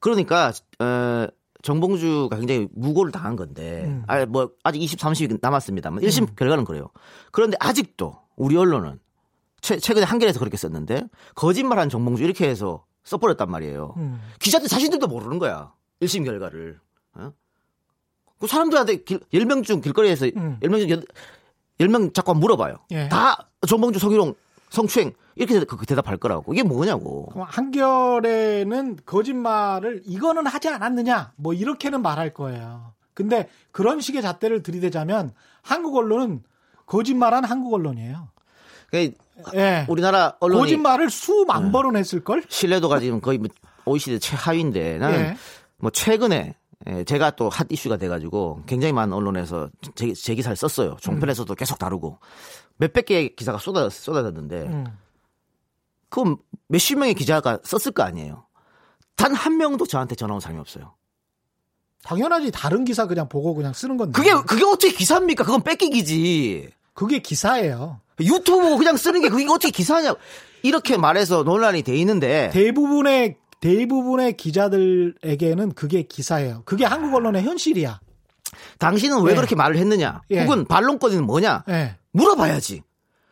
그러니까 어, 정봉주가 굉장히 무고를 당한 건데, 음. 아, 뭐 아직 20, 30이 남았습니다만 1심 결과는 그래요. 그런데 아직도 우리 언론은 최, 최근에 한겨레에서 그렇게 썼는데 거짓말한 정봉주 이렇게 해서 써버렸단 말이에요. 음. 기자들 자신들도 모르는 거야. 1심 결과를. 어? 그 사람들한테 길, 10명 중 길거리에서 음. 10명 중 10명 자꾸 물어봐요. 예. 다 정봉주 성희롱 성추행 이렇게 그- 그 대답할 거라고. 이게 뭐냐고. 한결에는 거짓말을 이거는 하지 않았느냐 뭐 이렇게는 말할 거예요. 근데 그런 식의 잣대를 들이대자면 한국 언론은 거짓말한 한국 언론이에요. 그러니까 예. 우리나라 언론이 거짓말을 수만 번은 했을 걸. 신뢰도가 지금 거의 뭐 OECD 최하위인데 나는 예. 뭐 최근에 예, 제가 또 핫 이슈가 돼가지고 굉장히 많은 언론에서 제, 제 기사를 썼어요. 종편에서도 계속 다루고 몇백 개의 기사가 쏟아 쏟아졌는데 음. 그 몇십 명의 기자가 썼을 거 아니에요. 단 한 명도 저한테 전화 온 사람이 없어요. 당연하지 다른 기사 그냥 보고 그냥 쓰는 건데. 그게 그게 어떻게 기사입니까? 그건 뺏기기지. 그게 기사예요. 유튜브 그냥 쓰는 게 그게 어떻게 기사냐? 이렇게 말해서 논란이 돼 있는데 대부분의 대부분의 기자들에게는 그게 기사예요. 그게 한국 언론의 현실이야. 당신은 왜 예. 그렇게 말을 했느냐? 예. 혹은 반론거리는 뭐냐? 예. 물어봐야지.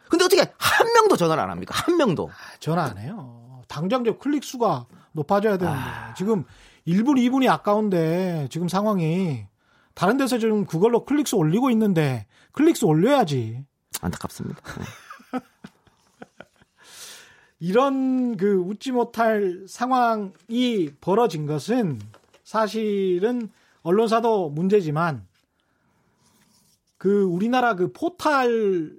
근데 어떻게 한 명도 전화를 안 합니까? 한 명도. 전화 안 해요. 당장 저 클릭 수가 높아져야 되는데 지금 1분 2분이 아까운데 지금 상황이 다른 데서 지금 그걸로 클릭 수 올리고 있는데 클릭 수 올려야지. 안타깝습니다. 이런 그 웃지 못할 상황이 벌어진 것은 사실은 언론사도 문제지만 그 우리나라 그 포탈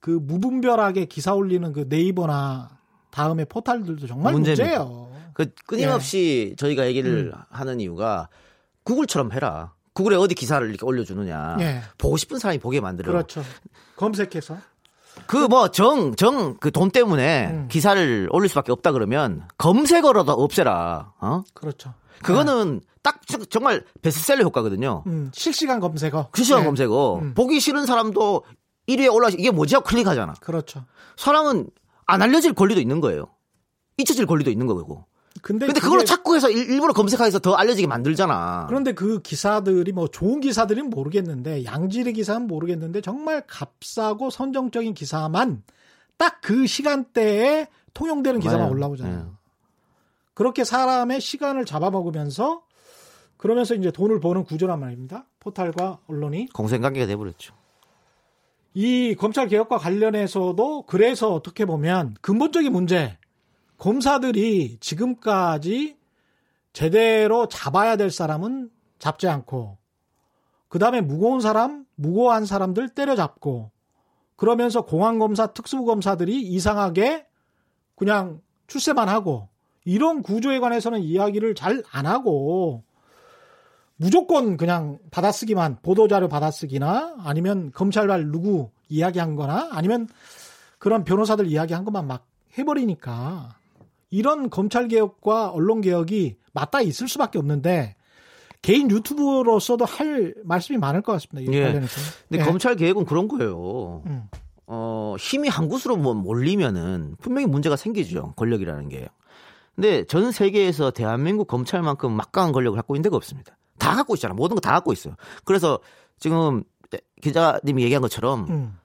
그 무분별하게 기사 올리는 그 네이버나 다음에 포탈들도 정말 문제입니다. 문제예요. 그 끊임없이 저희가 얘기를 하는 이유가 구글처럼 해라. 구글에 어디 기사를 이렇게 올려주느냐. 예. 보고 싶은 사람이 보게 만들어. 그렇죠. 검색해서 그 뭐 정, 정, 그 돈 때문에 음. 기사를 올릴 수밖에 없다 그러면 검색어로도 없애라. 어? 그렇죠. 그거는 딱 저- 정말 베스트셀러 효과거든요. 음, 실시간 검색어. 실시간 네. 검색어. 음. 보기 싫은 사람도 1위에 올라 이게 뭐지 하고 클릭하잖아. 그렇죠. 사람은 안 알려질 권리도 있는 거예요. 잊혀질 권리도 있는 거고. 근데, 근데 그걸로 자꾸 해서 일- 일부러 검색해서 더 알려지게 만들잖아. 그런데 그 기사들이 뭐 좋은 기사들은 모르겠는데 양질의 기사는 모르겠는데 정말 값싸고 선정적인 기사만 딱 그 시간대에 통용되는 기사만 맞아요. 올라오잖아요. 예. 그렇게 사람의 시간을 잡아먹으면서 그러면서 이제 돈을 버는 구조란 말입니다. 포탈과 언론이 공생관계가 돼버렸죠. 이 검찰 개혁과 관련해서도 그래서 어떻게 보면 근본적인 문제 검사들이 지금까지 제대로 잡아야 될 사람은 잡지 않고 그 다음에 무거운 사람, 무고한 사람들 때려잡고 그러면서 공안검사, 특수검사들이 이상하게 그냥 출세만 하고 이런 구조에 관해서는 이야기를 잘 안 하고 무조건 그냥 받아쓰기만 보도자료 받아쓰기나 아니면 검찰발 누구 이야기한 거나 아니면 그런 변호사들 이야기한 것만 막 해버리니까 이런 검찰 개혁과 언론 개혁이 맞닿아 있을 수밖에 없는데 개인 유튜브로서도 할 말씀이 많을 것 같습니다. 이 예. 관련해서. 근데 예. 검찰 개혁은 그런 거예요. 음. 어, 힘이 한 곳으로 뭐 몰리면은 분명히 문제가 생기죠. 권력이라는 게. 근데 전 세계에서 대한민국 검찰만큼 막강한 권력을 갖고 있는 데가 없습니다. 다 갖고 있잖아. 모든 거 다 갖고 있어요. 그래서 지금 기자님이 얘기한 것처럼 음.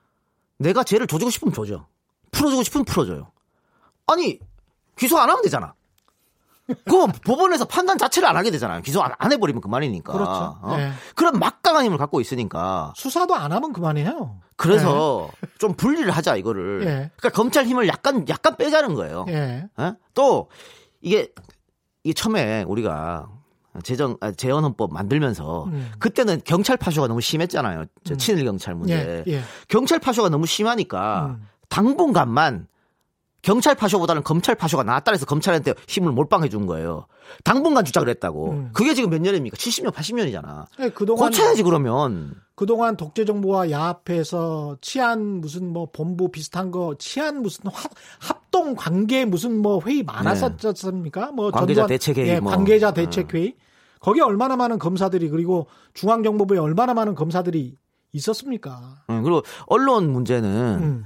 내가 죄를 조지고 싶으면 조져. 풀어주고 싶으면 풀어줘요. 아니, 기소 안 하면 되잖아. 그럼 법원에서 판단 자체를 안 하게 되잖아요. 기소 안, 안 해버리면 그만이니까. 그렇죠. 어? 네. 그런 막강한 힘을 갖고 있으니까. 수사도 안 하면 그만이에요. 그래서 좀 분리를 하자 이거를. 예. 그러니까 검찰 힘을 약간 약간 빼자는 거예요. 예. 어? 또 이게 이게 처음에 우리가 재정 아, 재헌 헌법 만들면서 음. 그때는 경찰 파쇼가 너무 심했잖아요. 저 친일 경찰 문제. 예. 예. 경찰 파쇼가 너무 심하니까 음. 당분간만 경찰 파쇼보다는 검찰 파쇼가 낫다 해서 검찰한테 힘을 몰빵해 준 거예요. 당분간 주장을 했다고. 음. 그게 지금 몇 년입니까? 70년, 80년이잖아. 예, 그동안 고쳐야지 그러면. 그동안 독재 정부와 야합해서 치안 무슨 뭐 본부 비슷한 거 치안 무슨 합, 합동 관계 무슨 뭐 회의 많았었지 않습니까? 뭐 네. 관계자 전두환- 대책 회의 예, 뭐. 관계자 대책 회의. 거기에 얼마나 많은 검사들이 그리고 중앙정보부에 얼마나 많은 검사들이 있었습니까? 음, 그리고 언론 문제는 음.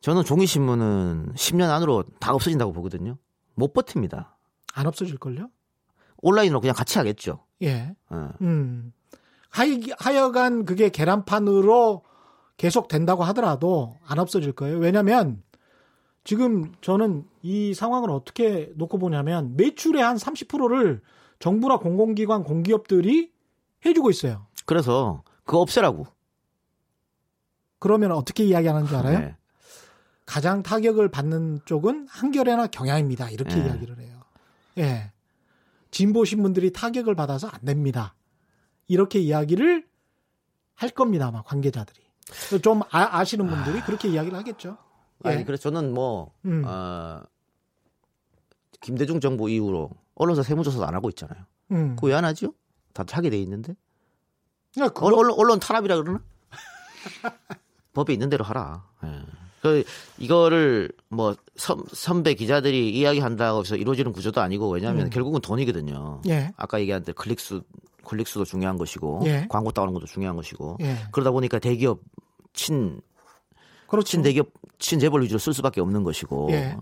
저는 종이신문은 10년 안으로 다 없어진다고 보거든요. 못 버팁니다. 안 없어질 걸요? 온라인으로 그냥 같이 하겠죠. 예. 예. 음. 하여, 하여간 그게 계란판으로 계속 된다고 하더라도 안 없어질 거예요. 왜냐면 지금 저는 이 상황을 어떻게 놓고 보냐면 매출의 한 30%를 정부나 공공기관, 공기업들이 해주고 있어요. 그래서 그거 없애라고. 그러면 어떻게 이야기하는 줄 알아요? 네. 가장 타격을 받는 쪽은 한겨레나 경향입니다. 이렇게 네. 이야기를 해요. 예. 진보 신문들이 타격을 받아서 안 됩니다. 이렇게 이야기를 할 겁니다. 아마 관계자들이. 좀 아, 시는 분들이 그렇게 이야기를 하겠죠. 예. 아니 그래서 저는 뭐 음. 어, 김대중 정부 이후로 언론사 세무조사도 안 하고 있잖아요. 음. 그거 왜 안 하죠? 다 하게 돼 있는데. 그거- 언- 언론, 언론 탄압이라 그러나? 법에 있는 대로 하라. 예. 그 이거를 뭐 선, 선배 기자들이 이야기한다고 해서 이루어지는 구조도 아니고 왜냐하면 음. 결국은 돈이거든요. 예. 아까 얘기한 대 클릭수 클릭수도 중요한 것이고 예. 광고 따오는 것도 중요한 것이고 예. 그러다 보니까 대기업 친 그렇죠. 친 대기업 친 재벌 위주로 쓸 수밖에 없는 것이고 예.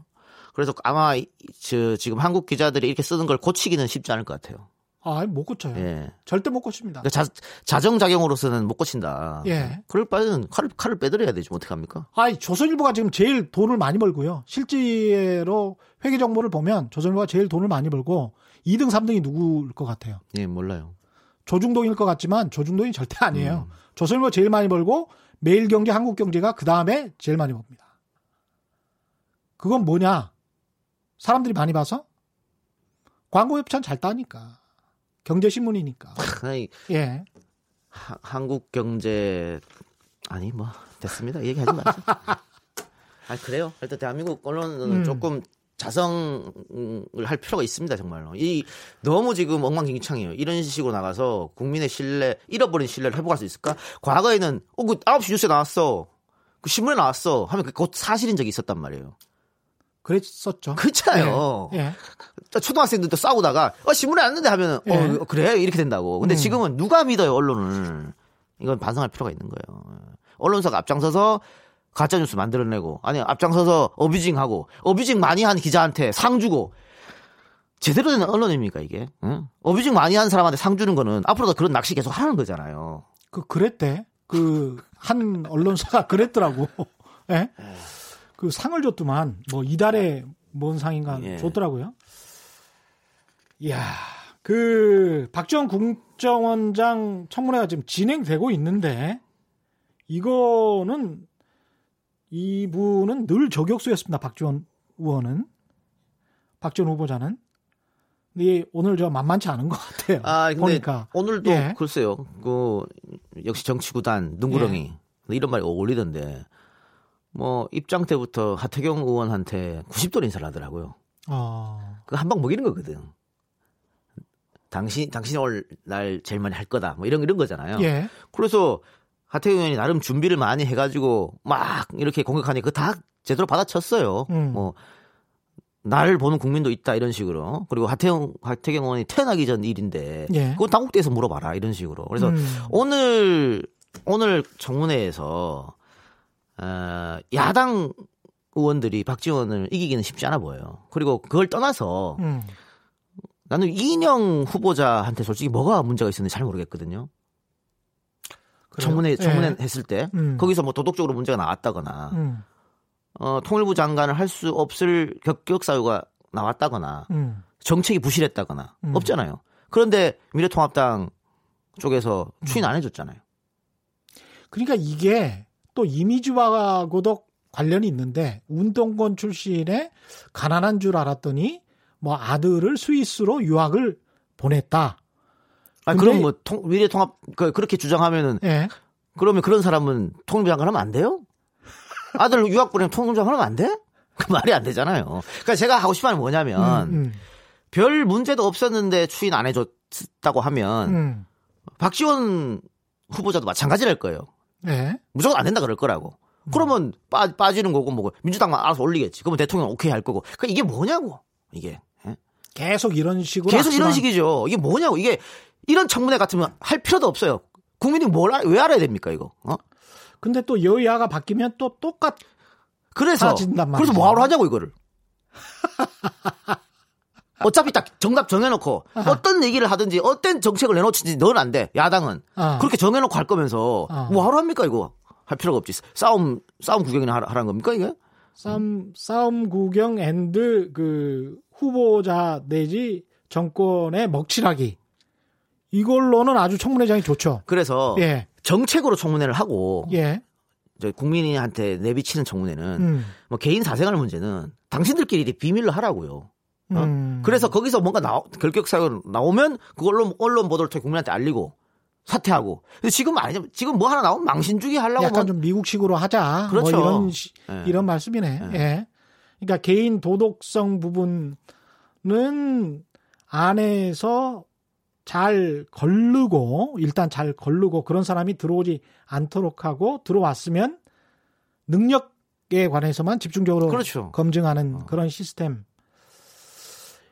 그래서 아마 이- 저 지금 한국 기자들이 이렇게 쓰는 걸 고치기는 쉽지 않을 것 같아요. 아, 못 고쳐요. 예. 절대 못 고칩니다. 그러니까 자, 자정작용으로서는 못 고친다. 예. 그럴 바에는 칼을, 칼을 빼드려야 되지, 뭐 어떡합니까? 아, 조선일보가 지금 제일 돈을 많이 벌고요. 실제로 회계 정보를 보면 조선일보가 제일 돈을 많이 벌고 2등, 3등이 누구일 것 같아요? 예, 몰라요. 조중동일 것 같지만 조중동이 절대 아니에요. 음. 조선일보 제일 많이 벌고 매일경제, 한국경제가 그 다음에 제일 많이 봅니다. 그건 뭐냐? 사람들이 많이 봐서 광고 협찬 잘 따니까 경제신문이니까. 아니, 예. 하- 한국 경제, 아니, 뭐, 됐습니다. 얘기하지 마세요. 아, 그래요. 일단 대한민국 언론은 음. 조금 자성을 할 필요가 있습니다, 정말로. 이, 너무 지금 엉망진창이에요. 이런 식으로 나가서 국민의 신뢰, 잃어버린 신뢰를 회복할 수 있을까? 과거에는, 어, 그 9시 뉴스에 나왔어. 그 신문에 나왔어. 하면 그곧 사실인 적이 있었단 말이에요. 그랬었죠. 그렇잖아요. 예. 예. 초등학생들도 싸우다가 어 신문에 났는데 하면은 예. 어 그래 이렇게 된다고. 근데 음. 지금은 누가 믿어요 언론을? 이건 반성할 필요가 있는 거예요. 언론사가 앞장서서 가짜 뉴스 만들어내고 아니 앞장서서 어뷰징하고 어뷰징 많이 한 기자한테 상 주고 제대로 된 언론입니까 이게? 응? 어뷰징 많이 한 사람한테 상 주는 거는 앞으로도 그런 낚시 계속 하는 거잖아요. 그 그랬대. 그 한 언론사가 그랬더라고. 예? 그 상을 줬더만 뭐 이달에 뭔 상인가 예. 줬더라고요. 이야, 그 박지원 국정원장 청문회가 지금 진행되고 있는데 이거는 이분은 늘 저격수였습니다. 박지원 의원은 박지원 후보자는. 근데 오늘 저 만만치 않은 것 같아요. 아 보니까 오늘도 예. 글쎄요. 그 역시 정치구단 눈구렁이 이런 말이 어울리던데 뭐 입장 때부터 하태경 의원한테 90도로 인사를 하더라고요. 어, 그거 한 방 먹이는 거거든. 당신 당신이 올날 제일 많이 할 거다. 뭐 이런 이런 거잖아요. 예. 그래서 하태경 의원이 나름 준비를 많이 해가지고 막 이렇게 공격하니 그거 다 제대로 받아쳤어요. 음. 뭐 나를 보는 국민도 있다 이런 식으로 그리고 하태경 하태경 의원이 태어나기 전 일인데 예. 그건 당국대에서 물어봐라 이런 식으로 그래서 음. 오늘 오늘 정문회에서 어, 야당 의원들이 박지원을 이기기는 쉽지 않아 보여요. 그리고 그걸 떠나서 음. 나는 이인영 후보자한테 솔직히 뭐가 문제가 있었는지 잘 모르겠거든요. 그래요? 청문회 청문회 예. 했을 때 음. 거기서 뭐 도덕적으로 문제가 나왔다거나 음. 어, 통일부 장관을 할 수 없을 격격 사유가 나왔다거나 음. 정책이 부실했다거나 음. 없잖아요. 그런데 미래통합당 쪽에서 추인 안 해줬잖아요. 그러니까 이게 또 이미지와고도 관련이 있는데 운동권 출신의 가난한 줄 알았더니 뭐 아들을 스위스로 유학을 보냈다. 아 그럼 뭐 통, 미래 통합 그, 그렇게 주장하면은 예. 그러면 그런 사람은 통일부 장관 하면 안 돼요? 아들 유학 보내면 통일부 장관 하면 안 돼? 그 말이 안 되잖아요. 그러니까 제가 하고 싶은 말은 뭐냐면 음, 음, 별 문제도 없었는데 추인 안 해줬다고 하면 음. 박지원 후보자도 마찬가지랄 거예요. 예. 무조건 안 된다 그럴 거라고. 그러면 빠, 빠지는 거고 뭐 민주당만 알아서 올리겠지. 그러면 대통령 오케이 할 거고. 그러니까 이게 뭐냐고 이게 예? 계속 이런 식으로 계속 이런 악순환- 식이죠. 이게 뭐냐고 이게 이런 청문회 같으면 할 필요도 없어요. 국민이 뭘 알- 왜 알아야 됩니까 이거? 어? 근데 또 여야가 바뀌면 또 똑같 그래서 그래서. 뭐하러 하냐고 이거를. 어차피 딱 정답 정해놓고 어떤 얘기를 하든지 어떤 정책을 내놓든지 넌 안 돼. 야당은 아. 그렇게 정해놓고 할 거면서 아. 뭐 하러 합니까 이거? 할 필요가 없지. 싸움 싸움 구경이나 하라, 하라는 겁니까 이게? 싸움 싸움 구경 and 그 후보자 내지 정권의 먹칠하기 이걸로는 아주 청문회장이 좋죠. 그래서 예. 정책으로 청문회를 하고 예. 저 국민한테 내비치는 청문회는 음. 뭐 개인 사생활 문제는 당신들끼리 비밀로 하라고요. 어? 음. 그래서 거기서 뭔가 나, 결격 사유 나오면 그걸로 언론 보도를 통해 국민한테 알리고 사퇴하고. 지금 아니죠. 지금 뭐 하나 나오면 망신 주기 하려고 약간 뭐 좀 미국식으로 하자. 그렇죠. 뭐 이런 시- 예. 이런 말씀이네. 예. 그러니까 개인 도덕성 부분은 안에서 잘 걸르고 일단 잘 걸르고 그런 사람이 들어오지 않도록 하고 들어왔으면 능력에 관해서만 집중적으로 그렇죠. 검증하는 그런 시스템.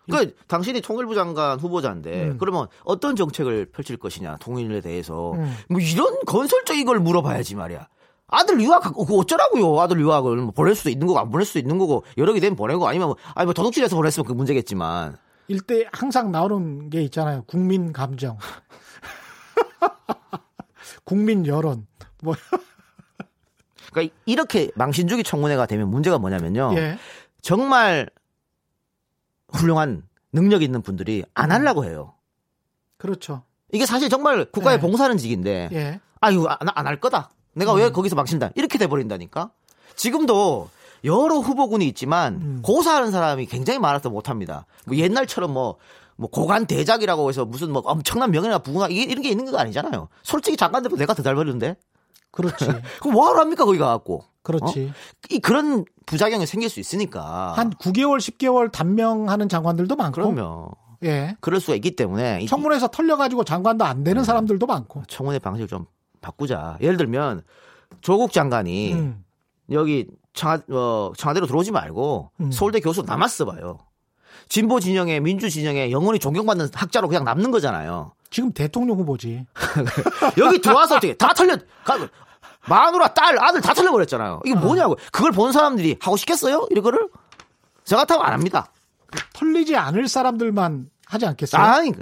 그러니까 당신이 통일부 장관 후보자인데 음. 그러면 어떤 정책을 펼칠 것이냐 통일에 대해서 음. 뭐 이런 건설적인 걸 물어봐야지 말이야. 아들 유학 그 어쩌라고요? 아들 유학을 뭐 보낼 수도 있는 거고 안 보낼 수도 있는 거고 여러 개 되면 보내고 아니면 뭐, 아니 뭐 도둑질해서 보냈으면 그 문제겠지만 일대 항상 나오는 게 있잖아요. 국민 감정. 국민 여론. 뭐 그러니까 이렇게 망신주기 청문회가 되면 문제가 뭐냐면요. 예. 정말 훌륭한 능력 있는 분들이 안 하려고 해요. 그렇죠. 이게 사실 정말 국가에 네. 봉사하는 직인데 예. 아 이거 안할 거다. 내가 음. 왜 거기서 망신다. 이렇게 돼 버린다니까. 지금도 여러 후보군이 있지만 음. 고사하는 사람이 굉장히 많아서 못 합니다. 뭐 옛날처럼 뭐 뭐 고관 대작이라고 해서 무슨 뭐 엄청난 명예나 이게 이런 게 있는 거 아니잖아요. 솔직히 장관들보다 내가 더 잘 벌는데. 그렇지. 그럼 뭐하러 합니까 거기 가갖고. 그렇지. 이 그런 부작용이 생길 수 있으니까. 한 9개월, 10개월 단명하는 장관들도 많고. 그러면 예. 그럴 수가 있기 때문에 이- 청문회에서 털려가지고 장관도 안 되는 사람들도 많고. 청문회 방식을 좀 바꾸자. 예를 들면 조국 장관이 음. 여기 청와, 어, 청와대로 들어오지 말고 음. 서울대 교수 남았어 봐요. 진보 진영에 민주 진영에 영원히 존경받는 학자로 그냥 남는 거잖아요. 지금 대통령 후보지. 여기 들어와서 어떻게 다 털려 가- 마누라 딸 아들 다 털려버렸잖아요. 이게 뭐냐고. 그걸 본 사람들이 하고 싶겠어요? 이거를? 저 같으면 안 합니다. 털리지 않을 사람들만 하지 않겠어요? 아니,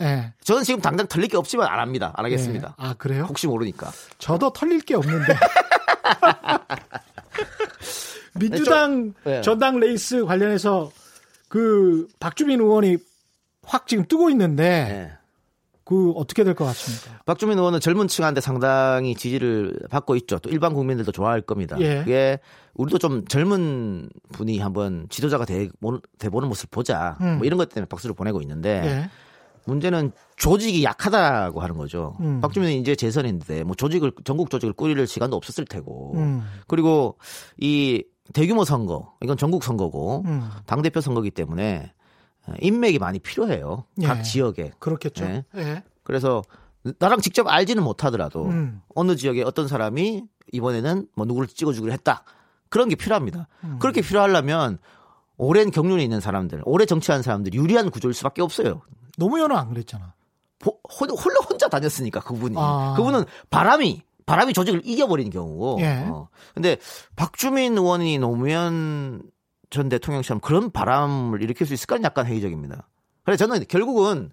예. 저는 지금 당장 털릴 게 없지만 안 합니다. 안 하겠습니다. 예. 아, 그래요? 혹시 모르니까. 저도 털릴 게 없는데. 민주당 네. 전당 레이스 관련해서 그 박주민 의원이 확 지금 뜨고 있는데 예. 그 어떻게 될 것 같습니까? 박주민 의원은 젊은 층한테 상당히 지지를 받고 있죠. 또 일반 국민들도 좋아할 겁니다. 예. 그게 우리도 좀 젊은 분이 한번 지도자가 돼, 보는 모습을 보자. 음. 뭐 이런 것 때문에 박수를 보내고 있는데 예. 문제는 조직이 약하다고 하는 거죠. 음. 박주민은 이제 재선인데 뭐 조직을 전국 조직을 꾸릴 시간도 없었을 테고 음. 그리고 이 대규모 선거 이건 전국 선거고 음. 당 대표 선거기 때문에 인맥이 많이 필요해요. 예. 각 지역에. 그렇겠죠. 예. 예. 그래서 나랑 직접 알지는 못하더라도 음. 어느 지역에 어떤 사람이 이번에는 뭐 누구를 찍어주기로 했다. 그런 게 필요합니다. 음. 그렇게 필요하려면 오랜 경륜이 있는 사람들, 오래 정치한 사람들 유리한 구조일 수밖에 없어요. 노무현은 안 그랬잖아. 호- 홀- 홀로 혼자 다녔으니까 그분이. 아. 그분은 바람이 바람이 조직을 이겨버린 경우고. 예. 어. 근데 박주민 의원이 노무현 전 대통령처럼 그런 바람을 일으킬 수 있을까는 약간 회의적입니다. 그래서 저는 결국은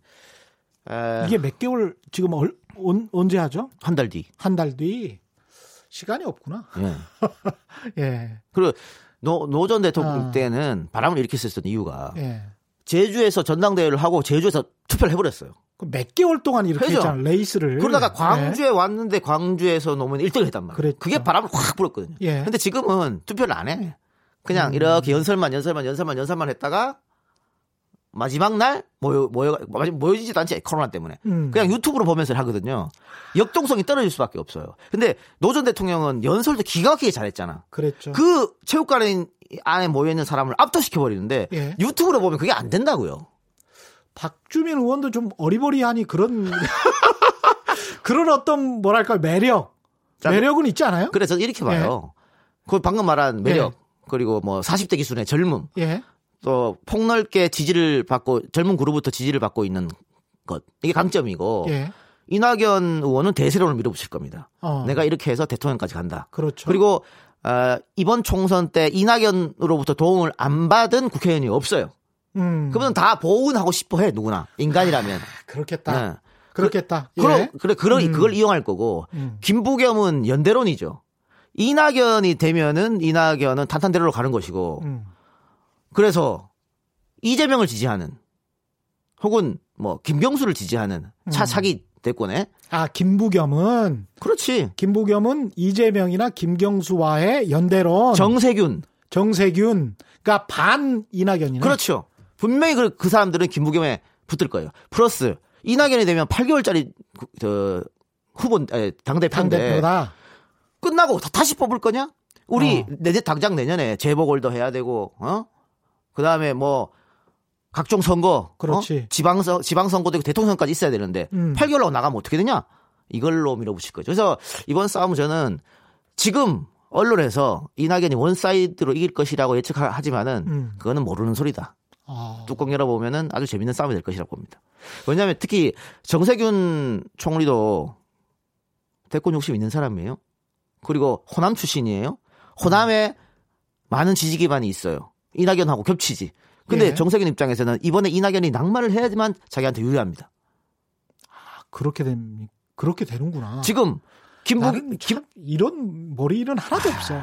에, 이게 몇 개월 지금 얼- 언, 언제 하죠? 한 달 뒤. 한 달 뒤. 시간이 없구나. 예. 예. 그리고 노, 노 전 대통령 아. 때는 바람을 일으켰었던 이유가 예. 제주에서 전당대회를 하고 제주에서 투표를 해버렸어요. 그몇 개월 동안 이렇게 그죠? 했잖아. 레이스를. 그러다가 네. 광주에 왔는데 광주에서 노무현 1등을 했단 말이에요. 그랬죠. 그게 바람을 확 불었거든요. 예. 근데 지금은 투표를 안 해. 그냥 음. 이렇게 연설만 연설만 연설만 연설만 했다가 마지막 날 모여 모여 마지막 모여지지도 않지 코로나 때문에 음. 그냥 유튜브로 보면서 하거든요. 역동성이 떨어질 수밖에 없어요. 근데 노전 대통령은 연설도 기가 막히게 잘했잖아. 그랬죠. 그 체육관 안에 모여 있는 사람을 압도시켜 버리는데 예. 유튜브로 보면 그게 안 된다고요. 박주민 의원도 좀 어리버리하니 그런 그런 어떤 뭐랄까 매력 자, 매력은 있지 않아요? 그래서 이렇게 봐요. 그 방금 말한 매력 그리고 뭐 40대 기순의 젊음 예. 또 폭넓게 지지를 받고 젊은 그룹부터 지지를 받고 있는 것 이게 강점이고 예. 이낙연 의원은 대세론을 밀어붙일 겁니다. 어. 내가 이렇게 해서 대통령까지 간다. 그렇죠. 그리고 어, 이번 총선 때 이낙연으로부터 도움을 안 받은 국회의원이 없어요. 음. 그분은 다 보훈하고 싶어 해 누구나 인간이라면. 그렇겠다. 네. 그렇겠다. 그러, 예. 그래 그러 음. 그걸 이용할 거고 음. 김부겸은 연대론이죠. 이낙연이 되면은 이낙연은 탄탄대로로 가는 것이고 음. 그래서 이재명을 지지하는 혹은 뭐 김경수를 지지하는 차 음. 차기 대권에 아 김부겸은 그렇지 김부겸은 이재명이나 김경수와의 연대론 정세균 정세균 그러니까 반 이낙연이네. 그렇죠 분명히 그, 그 사람들은 김부겸에 붙을 거예요 플러스 이낙연이 되면 8개월짜리 저 후보 당 대표인데 당대표다. 끝나고 다, 다시 뽑을 거냐 우리 어. 내 당장 내년에 재보궐도 해야 되고 어 그다음에 뭐 각종 선거 그렇지. 어? 지방선 지방선거 되고 대통령까지 있어야 되는데 음. 8개월 하고 나가면 어떻게 되냐? 이걸로 밀어붙일 거죠. 그래서 이번 싸움은 저는 지금 언론에서 이낙연이 one side로 이길 것이라고 예측하지만은 음. 그거는 모르는 소리다. 아, 뚜껑 열어보면은 아주 재밌는 싸움이 될 것이라고 봅니다. 왜냐하면 특히 정세균 총리도 대권 욕심 있는 사람이에요. 그리고 호남 출신이에요. 호남에 많은 지지 기반이 있어요. 이낙연하고 겹치지. 근데 예. 정세균 입장에서는 이번에 이낙연이 낙마를 해야지만 자기한테 유리합니다. 그렇게 됩니 그렇게 되는구나. 지금 김부 나는 김, 참 이런 머리일은 하나도 없어.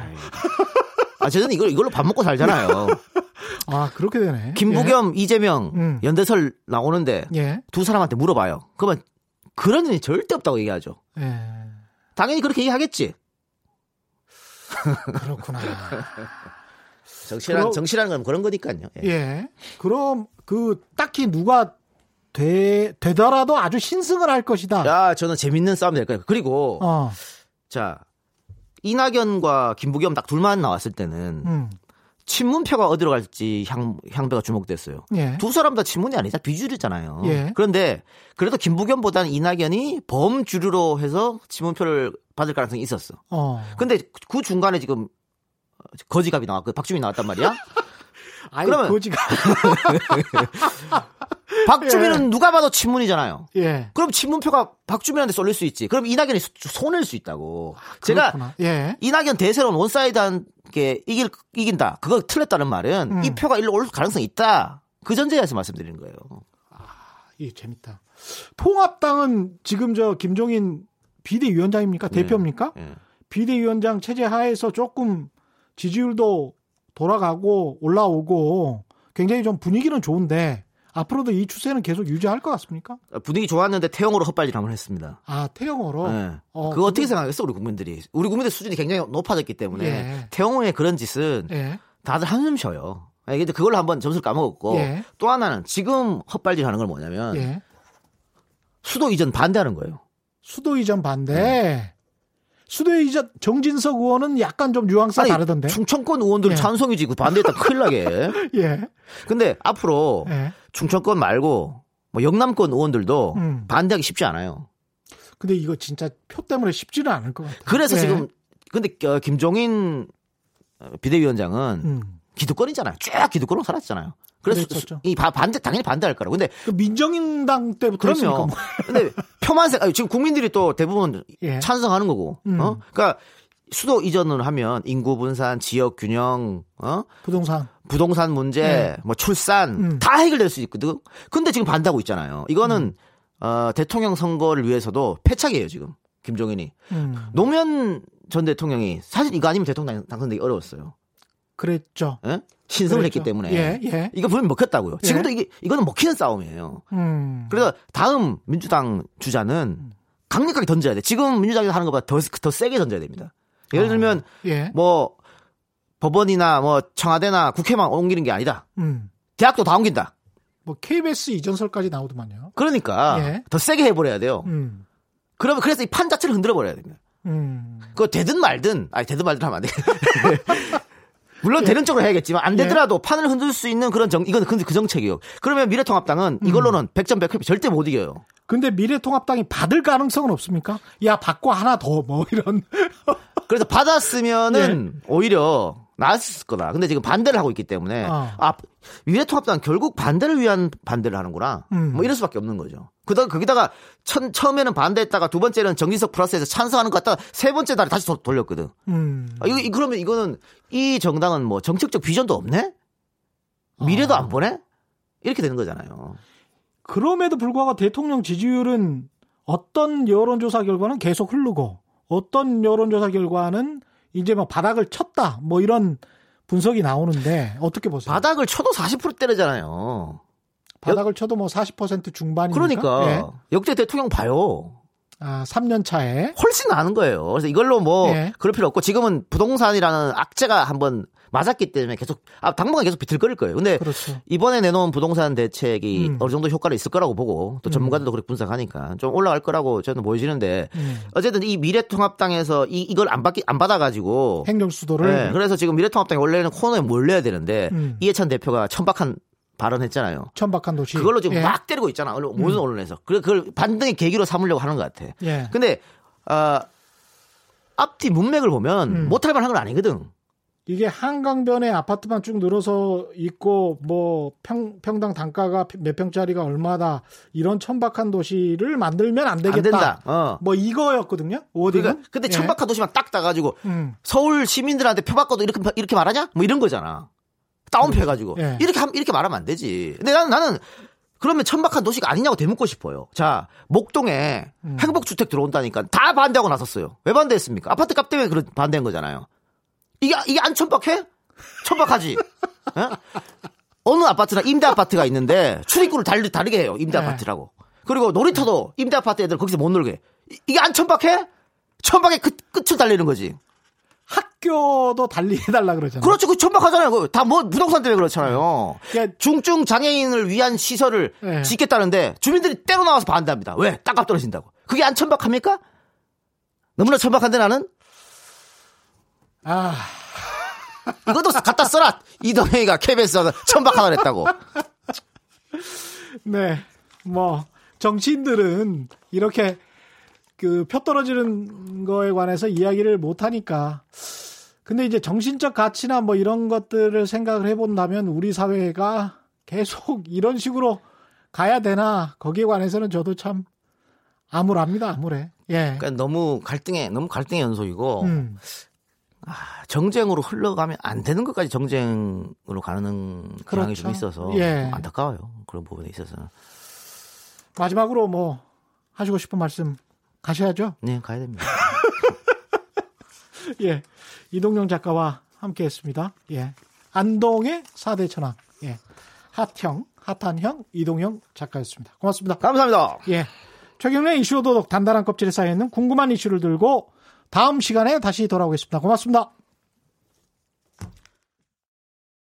아 저는 이걸 이걸로 밥 먹고 살잖아요. 아 그렇게 되네. 김부겸, 이재명 음. 연대설 나오는데 예. 예. 두 사람한테 물어봐요. 그러면 그런 일이 절대 없다고 얘기하죠. 예. 당연히 그렇게 얘기하겠지. 그렇구나. 정치란 정치라는 건 그런 거니까요. 예. 예. 그럼 그 딱히 누가 되 되더라도 아주 신승을 할 것이다. 야, 저는 재밌는 싸움 될 거예요. 그리고 어. 자 이낙연과 김부겸 딱 둘만 나왔을 때는 음. 친문표가 어디로 갈지 향 향배가 주목됐어요. 예. 두 사람 다 친문이 아니자 비주류잖아요. 예. 그런데 그래도 김부겸보다는 이낙연이 범주류로 해서 친문표를 받을 가능성이 있었어. 어. 근데 그 중간에 지금 거지갑이 나왔고 박주민 나왔단 말이야. 아이 그러면- 거지가 박주민은 누가 봐도 친문이잖아요. 예. 그럼 친문표가 박주민한테 쏠릴 수 있지. 그럼 이낙연이 소- 손해일 수 있다고. 제가 아, 그렇구나. 예. 이낙연 대세론 one side한 게 이길 이긴다. 그거 틀렸다는 말은 음. 이 표가 일로 올 가능성이 있다. 그 전제에서 말씀드리는 거예요. 이 재밌다. 통합당은 지금 저 김종인 비대위원장입니까? 대표입니까? 예. 비대위원장 체제 하에서 조금 지지율도 돌아가고 올라오고 굉장히 좀 분위기는 좋은데 앞으로도 이 추세는 계속 유지할 것 같습니까? 분위기 좋았는데 태영으로 헛발질 한번 했습니다. 아 태영어로 예. 어, 그거 어떻게 그거- 생각했어 우리 국민들이? 우리 국민들 수준이 굉장히 높아졌기 때문에 예. 태영호의 그런 짓은 예. 다들 한숨 쉬어요. 예, 근데 그걸로 한번 점수를 까먹었고 예. 또 하나는 지금 헛발질 하는 건 뭐냐면 예. 수도 이전 반대하는 거예요. 수도 이전 반대. 네. 수도 이전 정진석 의원은 약간 좀 뉘앙스가 다르던데. 충청권 의원들은 예. 찬성이지. 그 반대했다 큰일 나게. 예. 근데 앞으로 예. 충청권 말고 뭐 영남권 의원들도 음. 반대하기 쉽지 않아요. 근데 이거 진짜 표 때문에 쉽지는 않을 것 같아요. 그래서 예. 지금 근데 어, 김종인 어, 비대위원장은 음. 기득권이잖아요. 쭉 기득권으로 살았잖아요. 그래서 그랬었죠. 이 바- 반대 당연히 반대할 거라고. 근데 그 민정인당 때부터 그렇죠. 뭐. 근데 표만 생 아니, 지금 국민들이 또 대부분 예. 찬성하는 거고. 음. 어? 그러니까 수도 이전을 하면 인구 분산, 지역 균형, 어? 부동산. 부동산 문제, 예. 뭐 출산 음. 다 해결될 수 있거든. 근데 지금 반대하고 있잖아요. 이거는 어, 대통령 선거를 위해서도 패착이에요 지금 김종인이. 음. 노무현 전 대통령이 사실 이거 아니면 대통령 당선되기 어려웠어요. 그랬죠. 예? 신성을 그랬죠. 했기 때문에 예, 예. 이거 분명 히 먹혔다고요. 지금도 예. 이게 이거는 먹히는 싸움이에요. 음. 그래서 다음 민주당 주자는 강력하게 던져야 돼. 지금 민주당이 하는 것보다 더, 더 세게 던져야 됩니다. 예를 들면 예. 뭐 법원이나 뭐 청와대나 국회만 옮기는 게 아니다. 음. 대학도 다 옮긴다. 뭐 KBS 이전설까지 나오더만요. 그러니까 예. 더 세게 해버려야 돼요. 음. 그러면 그래서 이 판 자체를 흔들어 버려야 됩니다. 음. 그거 되든 말든 아니 되든 말든 하면 안 돼. 물론 되는 쪽으로 해야겠지만 안 예. 되더라도 판을 흔들 수 있는 그런 정 이건 그, 그 정책이요. 그러면 미래통합당은 음. 이걸로는 100점 100회 절대 못 이겨요. 근데 미래통합당이 받을 가능성은 없습니까? 야, 받고 하나 더, 뭐, 이런. 그래서 받았으면은 오히려 나았을 거다. 근데 지금 반대를 하고 있기 때문에 어. 아 미래통합당 결국 반대를 위한 반대를 하는구나. 음. 뭐 이럴 수밖에 없는 거죠. 그다 거기다가 첫, 처음에는 반대했다가 두 번째는 정진석 플러스에서 찬성하는 것 같다가 세 번째 달에 다시 도- 돌렸거든. 음. 아, 이거 이- 그러면 이거는 이 정당은 뭐 정책적 비전도 없네? 미래도 아. 안 보네? 이렇게 되는 거잖아요. 그럼에도 불구하고 대통령 지지율은 어떤 여론조사 결과는 계속 흐르고 어떤 여론조사 결과는 이제 뭐 바닥을 쳤다 뭐 이런 분석이 나오는데 어떻게 보세요? 바닥을 쳐도 40%대잖아요. 바닥을 쳐도 뭐 40% 중반이니까. 그러니까 예. 역대 대통령 봐요. 아, 3년 차에 훨씬 나은 거예요. 그래서 이걸로 뭐 예. 그럴 필요 없고 지금은 부동산이라는 악재가 한번 맞았기 때문에 계속 아 당분간 계속 비틀거릴 거예요. 근데 그렇죠. 이번에 내놓은 부동산 대책이 음. 어느 정도 효과가 있을 거라고 보고 또 전문가들도 그렇게 분석하니까 좀 올라갈 거라고 저는 보여지는데 음. 어쨌든 이 미래통합당에서 이 이걸 안 받기 안 받아가지고 행정 수도를 네, 그래서 지금 미래통합당이 원래는 코너에 몰려야 되는데 음. 이해찬 대표가 천박한 발언했잖아요. 천박한 도시. 그걸로 지금 예. 막 때리고 있잖아. 언론- 모든 언론에서. 그래 그걸 반등의 계기로 삼으려고 하는 것 같아. 예. 근데 어, 앞뒤 문맥을 보면 음. 못할 만한 건 아니거든. 이게 한강변에 아파트만 쭉 늘어서 있고 뭐 평, 평당 단가가 몇 평짜리가 얼마다 이런 천박한 도시를 만들면 안 되겠다. 안 된다. 어. 뭐 이거였거든요. 워딩은. 그러니까 근데 예. 천박한 도시만 딱 따가지고 음. 서울 시민들한테 표 바꿔도 이렇게 이렇게 말하냐? 뭐 이런 거잖아. 다운표 해가지고 예. 이렇게 함- 이렇게 말하면 안 되지. 근데 나는 나는 그러면 천박한 도시가 아니냐고 되묻고 싶어요. 자 목동에 음. 행복주택 들어온다니까 다 반대하고 나섰어요. 왜 반대했습니까? 아파트 값 때문에 그런 반대한 거잖아요. 이게 이게 안 천박해? 천박하지. 예? 어느 아파트나 임대 아파트가 있는데 출입구를 다르, 다르게 해요. 임대 네. 아파트라고. 그리고 놀이터도 임대 아파트 애들 거기서 못 놀게. 이- 이게 안 천박해? 천박의 끝, 끝을 달리는 거지. 학교도 달리 해달라 그러잖아요. 그렇죠. 그 천박하잖아요. 다 뭐 부동산 때문에 그렇잖아요. 그러니까 중증 장애인을 위한 시설을 네. 짓겠다는데 주민들이 때로 나와서 반대합니다. 왜? 땅값 떨어진다고. 그게 안 천박합니까? 너무나 천박한데 나는 아, 이것도 갖다 써라. 이동영이가 KBS가 천박하다 그랬다고. 네. 뭐 정치인들은 이렇게 그 표 떨어지는 거에 관해서 이야기를 못 하니까 근데 이제 정신적 가치나 뭐 이런 것들을 생각을 해본다면 우리 사회가 계속 이런 식으로 가야 되나 거기에 관해서는 저도 참 암울합니다 암울해 예 그러니까 너무 갈등의 너무 갈등의 연속이고 음. 정쟁으로 흘러가면 안 되는 것까지 정쟁으로 가는 경향이 그렇죠. 좀 있어서 예. 좀 안타까워요. 그런 부분에 있어서. 마지막으로 뭐 하시고 싶은 말씀 가셔야죠 네, 가야 됩니다. 예 이동영 작가와 함께 했습니다 예 안동의 4대 천왕 예 핫형 핫한형 이동영 작가였습니다 고맙습니다 감사합니다. 예. 최경련의 이슈 도독 단단한 껍질에 쌓여있는 궁금한 이슈를 들고 다음 시간에 다시 돌아오겠습니다. 고맙습니다.